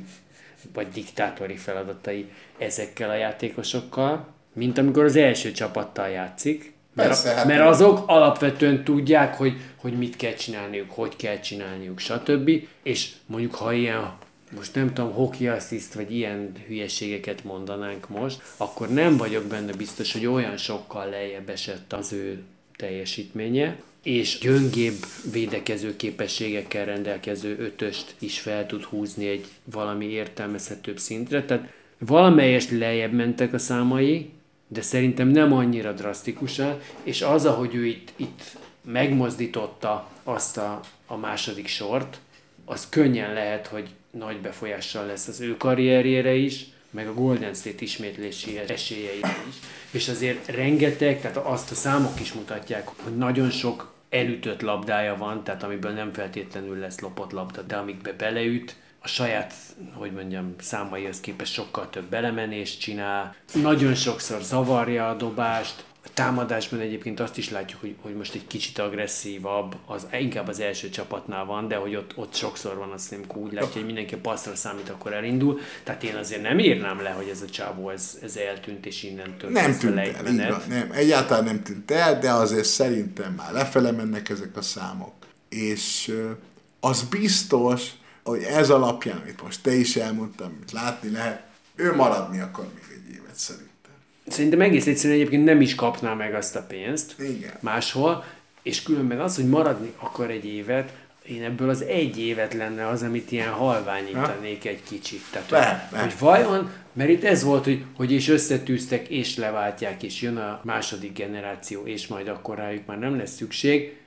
vagy diktátori feladatai ezekkel a játékosokkal, mint amikor az első csapattal játszik. Mert, Persze, hát- mert azok alapvetően tudják, hogy, hogy mit kell csinálniuk, hogy kell csinálniuk, stb. És mondjuk, ha ilyen most nem tudom, hockey assist, vagy ilyen hülyeségeket mondanánk most, akkor nem vagyok benne biztos, hogy olyan sokkal lejjebb esett az ő teljesítménye, és gyöngébb védekező képességekkel rendelkező ötöst is fel tud húzni egy valami értelmezhetőbb szintre. Tehát valamelyest lejjebb mentek a számai, de szerintem nem annyira drasztikusan, és az, ahogy ő itt, itt megmozdította azt a, a második sort, az könnyen lehet, hogy nagy befolyással lesz az ő karrierjére is, meg a Golden State ismétlési esélyeire is. És azért rengeteg, tehát azt a számok is mutatják, hogy nagyon sok elütött labdája van, tehát amiből nem feltétlenül lesz lopott labda, de amikbe beleüt, a saját, hogy mondjam, számaihoz képest sokkal több belemenést csinál, nagyon sokszor zavarja a dobást, támadásban egyébként azt is látjuk, hogy, hogy most egy kicsit agresszívabb, az inkább az első csapatnál van, de hogy ott, ott sokszor van, azt nem úgy látja, hogy mindenki a passzra számít, akkor elindul. Tehát én azért nem írnám le, hogy ez a csávó, ez, ez eltűnt, és innentől Nem tűnt el, így van, nem, egyáltalán nem tűnt el, de azért szerintem már lefele mennek ezek a számok. És az biztos, hogy ez alapján, amit most te is elmondtam, amit látni lehet, ő maradni akar még egy évet szerintem. Szerintem egész egyszerűen egyébként nem is kapná meg azt a pénzt Igen. máshol, és különben az, hogy maradni akar egy évet, én ebből az egy évet lenne az, amit ilyen halványítanék egy kicsit. Tehát, hogy, lehet. hogy vajon, mert itt ez volt, hogy, hogy és összetűztek, és leváltják, és jön a második generáció, és majd akkor rájuk már nem lesz szükség.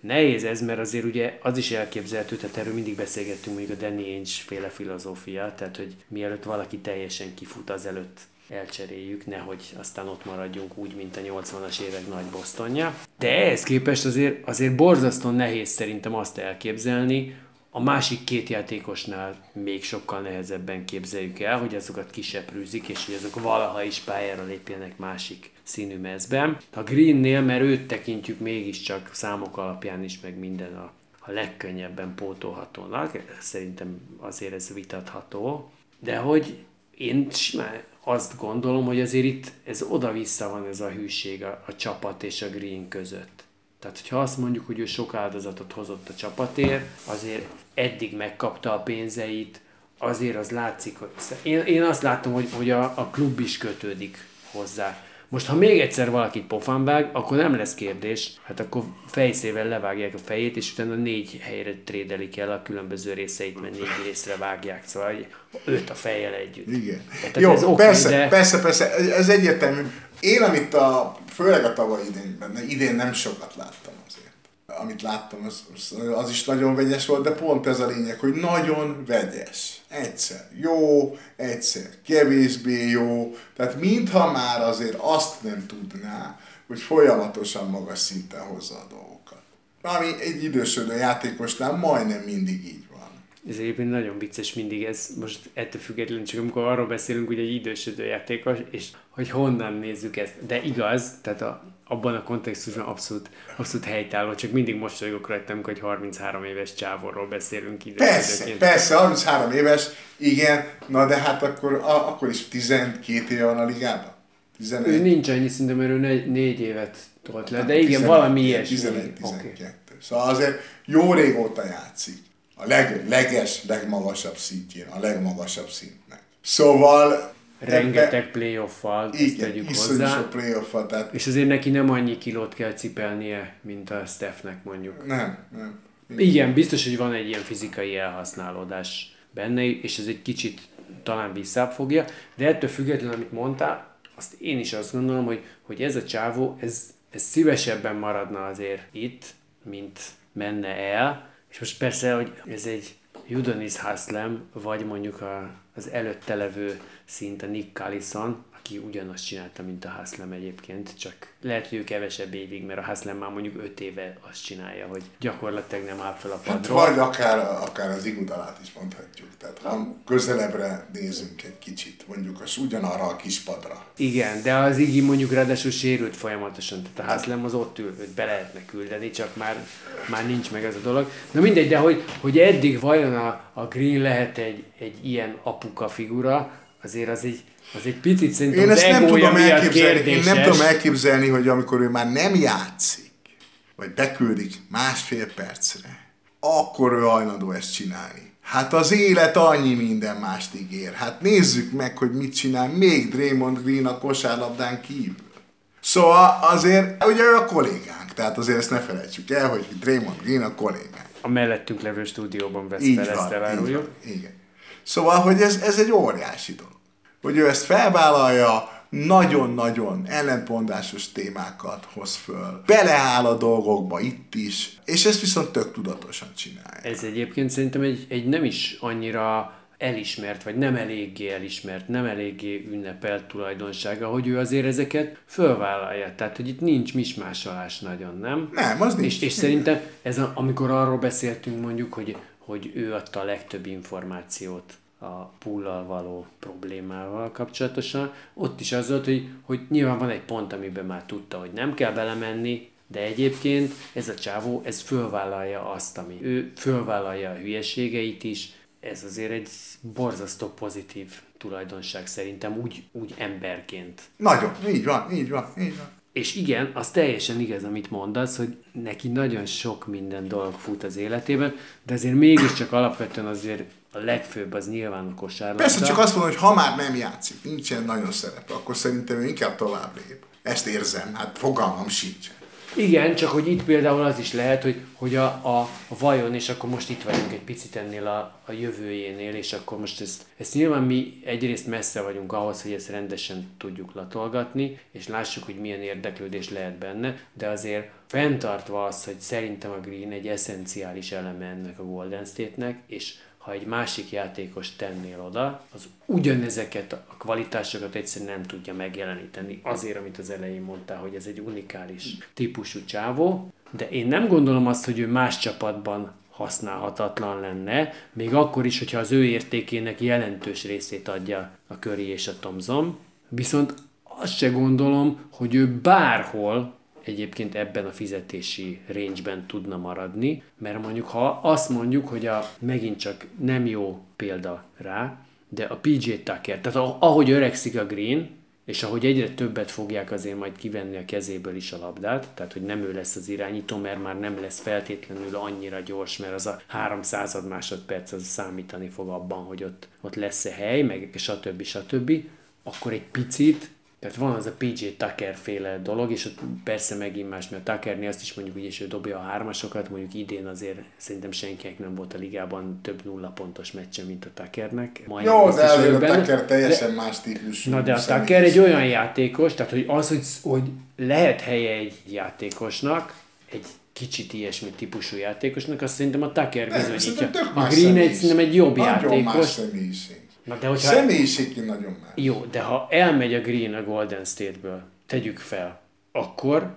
Nehéz ez, mert azért ugye az is elképzelhető, tehát erről mindig beszélgettünk, mondjuk a Danny Ainge féle filozófia, tehát hogy mielőtt valaki teljesen kifut, azelőtt elcseréljük, nehogy aztán ott maradjunk úgy, mint a 80-as évek nagy Bostonja. De ehhez képest azért, azért borzasztóan nehéz szerintem azt elképzelni, a másik két játékosnál még sokkal nehezebben képzeljük el, hogy azokat kiseprűzik, és hogy azok valaha is pályára lépjenek másik színű mezben. A Greennél, mert őt tekintjük mégiscsak számok alapján is, meg minden a, a legkönnyebben pótolhatónak, szerintem azért ez vitatható, de hogy én simán azt gondolom, hogy azért itt ez oda-vissza van ez a hűség a, a csapat és a Green között. Tehát, hogyha azt mondjuk, hogy ő sok áldozatot hozott a csapatért, azért eddig megkapta a pénzeit, azért az látszik, hogy én, én azt látom, hogy, hogy a, a klub is kötődik hozzá. Most, ha még egyszer valakit pofán vág, akkor nem lesz kérdés, hát akkor fejszével levágják a fejét, és utána négy helyre trédelik el a különböző részeit, mert négy részre vágják, szóval öt a fejjel együtt. Igen. Tehát Jó, ez oké, persze, de- persze, persze, ez egyértelmű. Én, amit a, főleg a tavaly idénben, idén nem sokat láttam azért. Amit láttam, az, az, is nagyon vegyes volt, de pont ez a lényeg, hogy nagyon vegyes. Egyszer jó, egyszer kevésbé jó. Tehát mintha már azért azt nem tudná, hogy folyamatosan magas szinten hozza a dolgokat. Ami egy idősödő játékosnál majdnem mindig így. Ez egyébként nagyon vicces mindig ez, most ettől függetlenül csak amikor arról beszélünk, hogy egy idősödő játékos, és hogy honnan nézzük ezt. De igaz, tehát a, abban a kontextusban abszolút, abszolút helytálló, csak mindig mosolygok rajta, amikor egy 33 éves csávorról beszélünk Persze, idősödőként. persze, 33 éves, igen, na de hát akkor, a, akkor is 12 éve van a ligában. 11. Ő nincs annyi szinte, mert ő négy, négy évet tolt le, de igen, 11, valami ilyesmi. 11, Oké. 12. Szóval azért jó régóta játszik. A leg, leges, legmagasabb szintjén, a legmagasabb szintnek. Szóval rengeteg playoff-val, ezt Igen, tegyük hozzá. sok playoff tehát És azért neki nem annyi kilót kell cipelnie, mint a Stephnek mondjuk. nem, nem. Igen, biztos, hogy van egy ilyen fizikai elhasználódás benne, és ez egy kicsit talán visszább fogja, de ettől függetlenül, amit mondtál, azt én is azt gondolom, hogy, hogy ez a csávó, ez, ez szívesebben maradna azért itt, mint menne el, és most persze, hogy ez egy Judonis Haslem, vagy mondjuk a, az előtte levő szint a Nick Callison, aki ugyanazt csinálta, mint a Haslem egyébként, csak lehet, hogy ő kevesebb évig, mert a Haslem már mondjuk 5 éve azt csinálja, hogy gyakorlatilag nem áll fel a Hát padról. vagy akár, akár az igudalát is mondhatjuk. Tehát ha közelebbre nézünk egy kicsit, mondjuk az ugyanarra a kispadra. Igen, de az Igi mondjuk ráadásul sérült folyamatosan, tehát a Haslem az ott ül, őt be lehetne küldeni, csak már, már nincs meg ez a dolog. Na mindegy, de hogy, hogy eddig vajon a, a Green lehet egy, egy ilyen apuka figura, azért az egy, az egy picit szerintem Én az ezt nem tudom elképzelni, én nem tudom elképzelni, hogy amikor ő már nem játszik, vagy beküldik másfél percre, akkor ő hajlandó ezt csinálni. Hát az élet annyi minden mást ígér. Hát nézzük meg, hogy mit csinál még Draymond Green a kosárlabdán kívül. Szóval azért, ugye ő a kollégánk, tehát azért ezt ne felejtsük el, hogy Draymond Green a kollégánk. A mellettünk levő stúdióban vesz Így fel, ezt van, eláruljuk. igen. Szóval, hogy ez, ez egy óriási dolog. Hogy ő ezt felvállalja, nagyon-nagyon ellentmondásos témákat hoz föl. Beleáll a dolgokba itt is, és ezt viszont tök tudatosan csinálja. Ez egyébként szerintem egy, egy nem is annyira elismert, vagy nem eléggé elismert, nem eléggé ünnepelt tulajdonsága, hogy ő azért ezeket fölvállalja. Tehát, hogy itt nincs mismásolás nagyon, nem? Nem, az nincs. És, és szerintem, ez a, amikor arról beszéltünk mondjuk, hogy, hogy ő adta a legtöbb információt a pullal való problémával kapcsolatosan, ott is az volt, hogy, hogy nyilván van egy pont, amiben már tudta, hogy nem kell belemenni, de egyébként ez a csávó, ez fölvállalja azt, ami ő fölvállalja a hülyeségeit is, ez azért egy borzasztó pozitív tulajdonság szerintem, úgy, úgy emberként. Nagyon, így van, így van, így van. És igen, az teljesen igaz, amit mondasz, hogy neki nagyon sok minden dolog fut az életében, de azért mégiscsak alapvetően azért a legfőbb az nyilván a kosárlabda. Persze csak azt mondom, hogy ha már nem játszik, nincsen nagyon szerepe, akkor szerintem ő inkább tovább lép. Ezt érzem, hát fogalmam sincsen. Igen, csak hogy itt például az is lehet, hogy, hogy a, a, a vajon, és akkor most itt vagyunk egy picit ennél a, a jövőjénél, és akkor most ezt, ezt nyilván mi egyrészt messze vagyunk ahhoz, hogy ezt rendesen tudjuk latolgatni, és lássuk, hogy milyen érdeklődés lehet benne, de azért fenntartva az, hogy szerintem a Green egy eszenciális eleme ennek a Golden State-nek, és ha egy másik játékos tennél oda, az ugyanezeket a kvalitásokat egyszerűen nem tudja megjeleníteni. Azért, amit az elején mondtál, hogy ez egy unikális típusú csávó, de én nem gondolom azt, hogy ő más csapatban használhatatlan lenne, még akkor is, hogyha az ő értékének jelentős részét adja a Curry és a Thompson. Viszont azt se gondolom, hogy ő bárhol egyébként ebben a fizetési range-ben tudna maradni, mert mondjuk ha azt mondjuk, hogy a, megint csak nem jó példa rá, de a PJ Tucker, tehát ahogy öregszik a Green, és ahogy egyre többet fogják azért majd kivenni a kezéből is a labdát, tehát hogy nem ő lesz az irányító, mert már nem lesz feltétlenül annyira gyors, mert az a 300 másodperc az számítani fog abban, hogy ott, ott lesz-e hely, meg stb. stb. Akkor egy picit tehát van az a PJ Tucker féle dolog, és ott persze megint más, mert a Tuckernél azt is mondjuk, hogy és ő dobja a hármasokat, mondjuk idén azért szerintem senkinek nem volt a ligában több nulla pontos meccse, mint a Tuckernek. Majdnem Jó, de azért a benne. Tucker teljesen De- más típusú. Na de a. Tucker egy olyan játékos, tehát hogy az, hogy, hogy lehet helye egy játékosnak, egy kicsit ilyesmi típusú játékosnak, azt szerintem a Tucker bizonyítja. A más Green egy szerintem egy jobb Nagyon más játékos. személyiség. Na de hogyha Személyiségként nagyon más. jó, de ha elmegy a Green a Golden State-ből, tegyük fel, akkor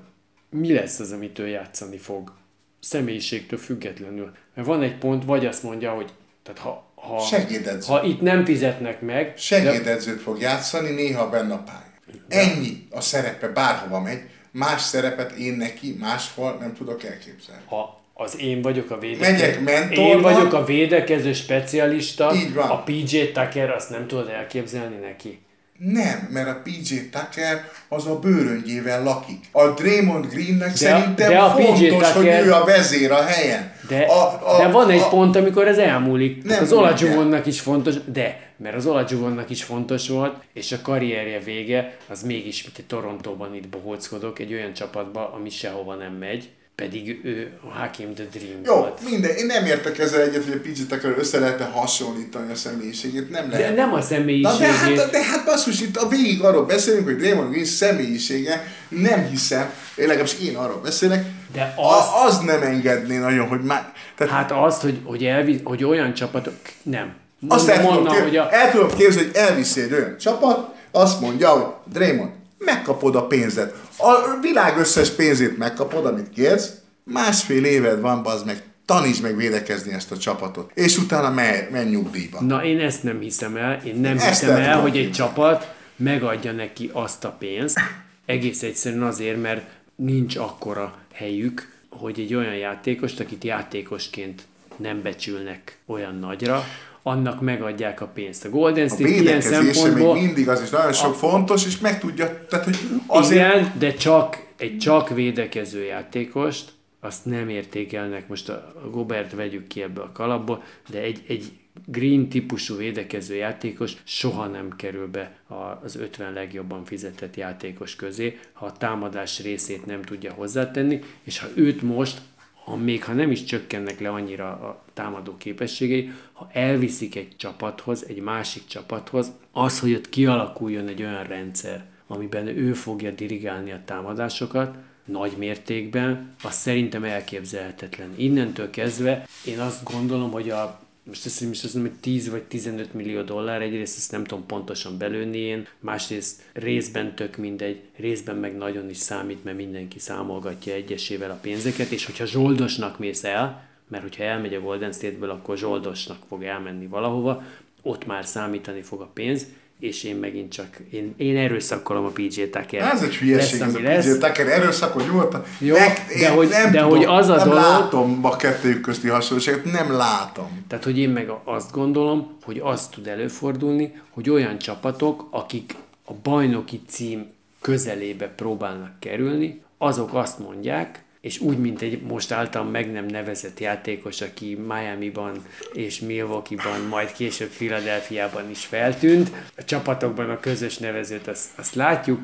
mi lesz az, amit ő játszani fog? Személyiségtől függetlenül. Mert van egy pont, vagy azt mondja, hogy tehát ha, ha, Segédedző. ha itt nem fizetnek meg, de, Segédedzőt fog játszani, néha benne a pályán. Ennyi a szerepe, bárhova megy. Más szerepet én neki máshol nem tudok elképzelni. ha az én vagyok a védekező, Megyek én vagyok a védekező specialista, Így van. a PJ Tucker azt nem tudod elképzelni neki. Nem, mert a PJ Tucker az a bőröngyével lakik. A Draymond Greennek De- szerintem de a PJ fontos, hogy Tucker- ő a vezér a helyen. De, A- a- de van egy a- pont, amikor ez elmúlik. Nem az. Olajuvonnak is fontos, de, mert az Olajuvonnak is fontos volt, és a karrierje vége, az mégis, mint egy Torontóban itt bohóckodok, egy olyan csapatba, ami sehova nem megy, pedig ő a Hakim the Dream Jó, volt. minden. Én nem értek ezzel egyet, hogy a PJ Tucker össze lehet hasonlítani a személyiségét. Nem lehet. De nem a Na, személyiségét. de, hát, de hát basszus, itt a végig arról beszélünk, hogy Draymond Green személyisége, nem hiszem, én legalábbis én arról beszélek, De az, azt- az nem engedné nagyon, hogy már... Tehát Hát azt, hogy, hogy, elvi, hogy olyan csapatok, nem. azt el tudom, mondom, kép, hogy a, el tudom képzelni, hogy elviszi egy olyan csapat, azt mondja, hogy Draymond, megkapod a pénzed. A világ összes pénzét megkapod, amit kérsz, másfél éved van, bazd meg, tanítsd meg védekezni ezt a csapatot. És utána menj, menj nyugdíjba. Na, én ezt nem hiszem el. Én nem Ezt hiszem el hogy egy csapat megadja neki azt a pénzt. Egész egyszerűen azért, mert nincs akkora helyük, hogy egy olyan játékost, akit játékosként nem becsülnek olyan nagyra, annak megadják a pénzt. A Golden A State ilyen védekezése még szempontból... mindig az is nagyon sok fontos, és meg tudja, tehát hogy azért... Igen, de csak egy csak védekező játékost, azt nem értékelnek. Most a a Gobert vegyük ki ebből a kalapból, de egy, egy Green típusú védekező játékos soha nem kerül be a- az 50 legjobban fizetett játékos közé, ha a támadás részét nem tudja hozzátenni, és ha őt most, ha még ha nem is csökkennek le annyira a támadó képességei, ha elviszik egy csapathoz, egy másik csapathoz, az, hogy ott kialakuljon egy olyan rendszer, amiben ő fogja dirigálni a támadásokat, nagy mértékben, az szerintem elképzelhetetlen. Innentől kezdve én azt gondolom, hogy a most azt, most azt mondom, hogy 10 vagy 15 millió dollár, egyrészt ezt nem tudom pontosan belőni én, másrészt részben tök mindegy, részben meg nagyon is számít, mert mindenki számolgatja egyesével a pénzeket, és hogyha zsoldosnak mész el, mert hogyha elmegy a Golden State-ből, akkor zsoldosnak fog elmenni valahova, ott már számítani fog a pénz, és én megint csak, én, én erőszakolom a PJ Tucker. Ez egy hülyeség, ez ami a PJ Tucker erőszakon nyugodtan. Jó, Meg- de hogy- nem de tudom, hogy az a nem dolog- látom a kettőjük közti hasonlóságot, nem látom. Tehát, hogy én meg azt gondolom, hogy az tud előfordulni, hogy olyan csapatok, akik a bajnoki cím közelébe próbálnak kerülni, azok azt mondják, és úgy, mint egy most által meg nem nevezett játékos, aki Miami-ban és Milwaukee-ban, majd később Philadelphia-ban is feltűnt, a csapatokban a közös nevezőt azt, azt látjuk,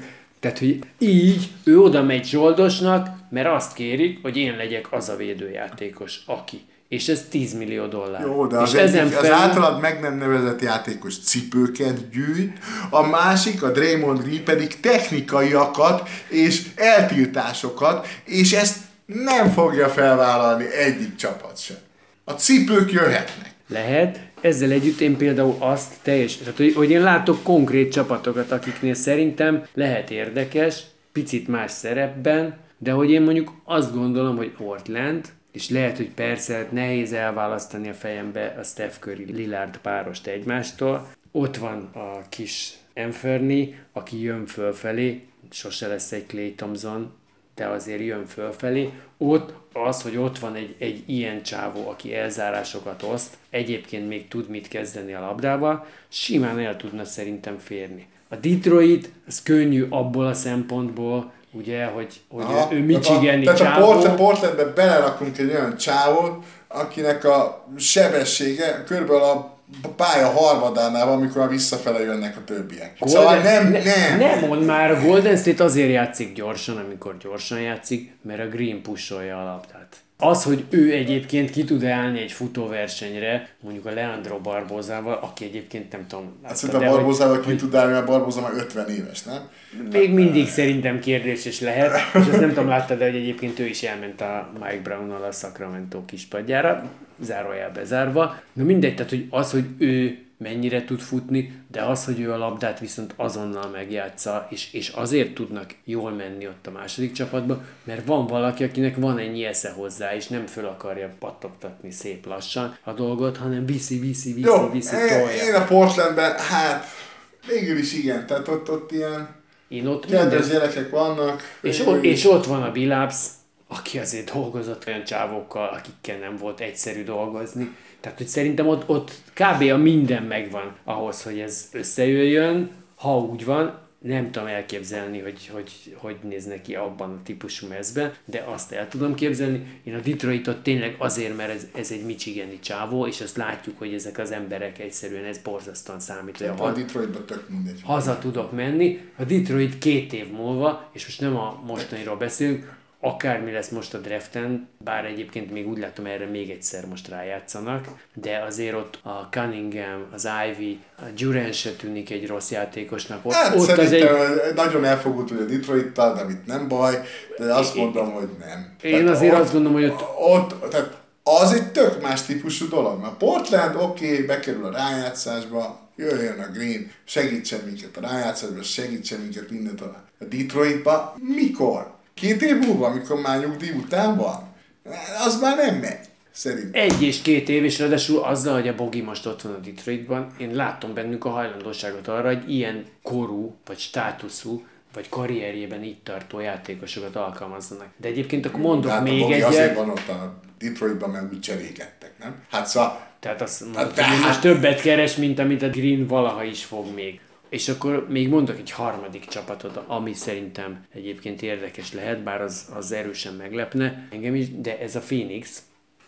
tehát, hogy így ő oda megy Zsoldosnak, mert azt kérik, hogy én legyek az a védőjátékos, aki. És ez 10 millió dollár. Jó, de és az, ezen egyik, az felül- általad meg nem nevezett játékos cipőket gyűjt, a másik, a Draymond Green pedig technikaiakat és eltiltásokat, és ezt nem fogja felvállalni egyik csapat sem. A cipők jöhetnek. Lehet. Ezzel együtt én például azt teljes, tehát hogy, hogy én látok konkrét csapatokat, akiknél szerintem lehet érdekes, picit más szerepben, de hogy én mondjuk azt gondolom, hogy Portland, és lehet, hogy persze nehéz elválasztani a fejembe a Steph Curry Lillard párost egymástól. Ott van a kis Enferni, aki jön fölfelé, sose lesz egy Clay Thompson, de azért jön fölfelé. Ott az, hogy ott van egy, egy ilyen csávó, aki elzárásokat oszt, egyébként még tud mit kezdeni a labdával, simán el tudna szerintem férni. A Detroit, az könnyű abból a szempontból, ugye, hogy, hogy Aha, ő, tehát a- Michigani Tehát a csávó. Portland, Portlandbe belerakunk egy olyan csávót, akinek a sebessége körülbelül a pálya harmadánál van, amikor már visszafele jönnek a többiek. szóval nem, ne, nem. nem már, a Golden State azért játszik gyorsan, amikor gyorsan játszik, mert a Green pusolja a labdát. Az, hogy ő egyébként ki tud állni egy futóversenyre, mondjuk a Leandro Barbozával, aki egyébként nem tudom, Hát szerintem hogy- Barbozával ki tud állni, mert Barboza már 50 éves, nem? még mindig szerintem kérdéses lehet, és ezt nem tudom, láttad, de hogy egyébként ő is elment a Mike Brown-nal a Sacramento kispadjára, zárójel bezárva. Na mindegy, tehát hogy az, hogy ő mennyire tud futni, de az, hogy ő a labdát viszont azonnal megjátsza, és, és azért tudnak jól menni ott a második csapatba, mert van valaki, akinek van ennyi esze hozzá, és nem föl akarja pattogtatni szép lassan a dolgot, hanem viszi, viszi, viszi, Jó, viszi, én, tolja. én a Portlandben, hát végül is igen, tehát ott, ott ilyen Én ott kedves gyerekek vannak. És, is. és ott van a Billups, aki azért dolgozott olyan csávókkal, akikkel nem volt egyszerű dolgozni. Tehát, hogy szerintem ott, ott kb. a minden megvan ahhoz, hogy ez összejöjjön, ha úgy van, nem tudom elképzelni, hogy hogy, hogy néz neki abban a típusú mezben, de azt el tudom képzelni. Én a Detroitot tényleg azért, mert ez, ez egy michigani csávó, és azt látjuk, hogy ezek az emberek egyszerűen ez borzasztóan számít. hogy A Detroitban tök mindegy. haza tudok menni. A Detroit két év múlva, és most nem a mostaniról beszélünk, akármi lesz most a draften, bár egyébként még úgy látom erre még egyszer most rájátszanak, de azért ott a Cunningham, az Ivy, a Duran se tűnik egy rossz játékosnak. Ott, Hát ott az egy, nagyon elfogult, hogy a Detroit-tal, de itt nem baj, de azt mondom, hogy nem. Én azért azt gondolom, hogy ott- ott tehát az egy tök más típusú dolog. Mert Portland, oké, okay, bekerül a rájátszásba, jöjjön a Green, segítsen minket a rájátszásba, segítsen minket mindent a Detroitba. Mikor? Két év múlva, amikor már nyugdíj után van? Az már nem megy, szerintem. egy és két év, és ráadásul azzal, hogy a Bogi most ott van a Detroitban, én látom bennük a hajlandóságot arra, hogy ilyen korú, vagy státuszú, vagy karrierjében itt tartó játékosokat alkalmazzanak. De egyébként akkor mondok hát még egyet. azért van ott a Detroitban, mert úgy cserégettek, nem? Hát szóval Tehát azt mondod, Hát hogy ő tehát- most többet keres, mint amit a Green valaha is fog még. És akkor még mondok egy harmadik csapatot, ami szerintem egyébként érdekes lehet, bár az, az erősen meglepne engem is, de ez a Phoenix,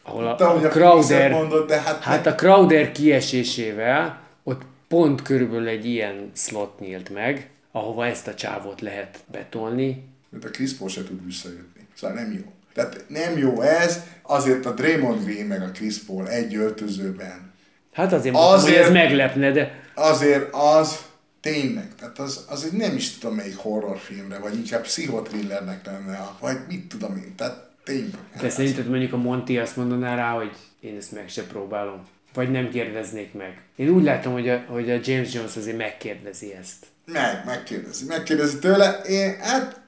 ahol a, De hogy a Crowder, mondod, de hát hát a Crowder kiesésével ott pont körülbelül egy ilyen slot nyílt meg, ahova ezt a csávót lehet betolni, mert a Chris Paul se tud visszajönni. Szóval nem jó. Tehát nem jó ez, azért a Draymond Green meg a Chris Paul egy öltözőben. Hát azért mondtam, hogy Azért- ez meglepne, de Azért az tényleg, tehát az, az egy nem is tudom melyik horrorfilmre, vagy inkább pszichothrillernek lenne, vagy mit tudom én, tehát tényleg. Te szerinted mondjuk a Monty azt mondaná rá, hogy én ezt meg se próbálom? Vagy nem kérdeznék meg? Én úgy látom, hogy a, hogy a James Jones azért megkérdezi ezt. Meg, megkérdezi, megkérdezi tőle, én, hát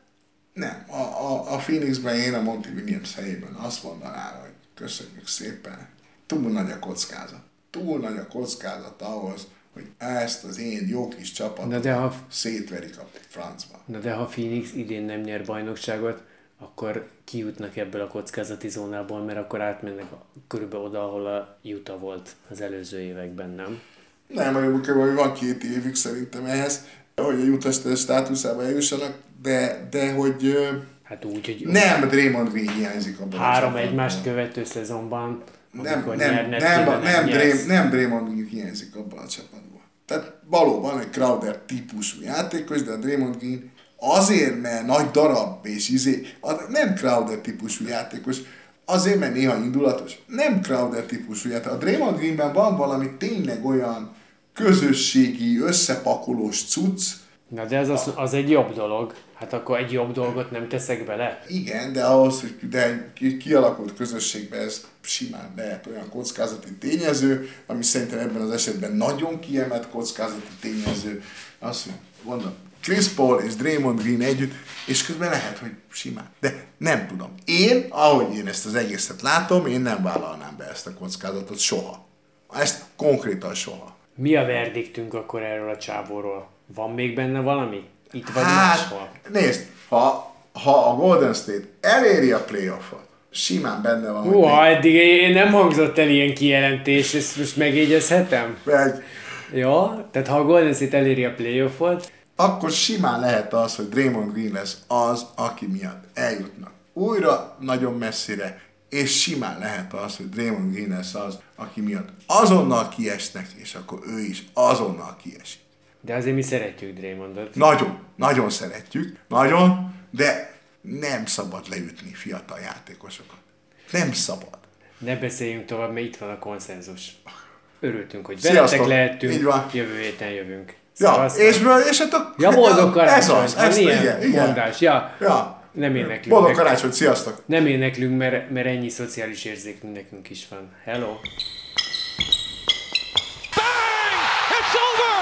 nem, a, a, a Phoenixben én a Monty Williams helyében azt mondanám, hogy köszönjük szépen, túl nagy a kockázat. Túl nagy a kockázat ahhoz, hogy ezt az én jó kis csapatot Na de ha- szétverik a francba. Na de ha Phoenix idén nem nyer bajnokságot, akkor kijutnak ebből a kockázati zónából, mert akkor átmennek a- körülbelül oda, ahol a Utah volt az előző években, nem? Nem, hogy van két évük szerintem ehhez, hogy a Utah státuszába eljussanak, de, de hogy Hát úgy, hogy nem Draymond Green hiányzik abban három egymást követő szezonban, nem, nem, nyerned nem, nem, nem. Drém, nem Draymond Green hiányzik abban a csapatban. Tehát valóban egy Crowder típusú játékos, de a Draymond Green azért, mert nagy darab, és izé, nem Crowder típusú játékos, azért, mert néha indulatos, nem Crowder típusú játékos. A Draymond Greenben van valami tényleg olyan közösségi, összepakolós cucc, Na de ez az, az egy jobb dolog. Hát akkor egy jobb dolgot nem teszek bele. Igen, de ahhoz, hogy de egy kialakult közösségben ez simán lehet olyan kockázati tényező, ami szerintem ebben az esetben nagyon kiemelt kockázati tényező. Azt mondom, Chris Paul és Draymond Green együtt, és közben lehet, hogy simán. De nem tudom. Én, ahogy én ezt az egészet látom, én nem vállalnám be ezt a kockázatot soha. Ezt konkrétan soha. Mi a verdiktünk akkor erről a csávóról? Van még benne valami? Itt vagy Hát, máshol? nézd, ha, ha a Golden State eléri a playoffot, simán benne van, Húha, eddig én nem hangzott el ilyen kijelentés, ezt most megjegyezhetem? egy, Jó, tehát ha a Golden State eléri a playoffot, akkor simán lehet az, hogy Draymond Green lesz az, aki miatt eljutnak újra nagyon messzire, és simán lehet az, hogy Draymond Green lesz az, aki miatt azonnal kiesnek, és akkor ő is azonnal kiesik. De azért mi szeretjük Draymondot. Nagyon, nagyon szeretjük, nagyon, de nem szabad leütni fiatal játékosokat. Nem szabad. Ne beszéljünk tovább, mert itt van a konszenzus. Örültünk, hogy veletek lehettünk, Így van. jövő héten jövünk. Ja, Szevasztok. és, és hát a, Ja, boldog Ez karácsony! az, Van ez, ilyen igen, igen. mondás. Ja, Ja. nem éneklünk. Boldog karácsony, sziasztok! Nem éneklünk, mert, mert ennyi szociális érzékünk nekünk is van. Hello!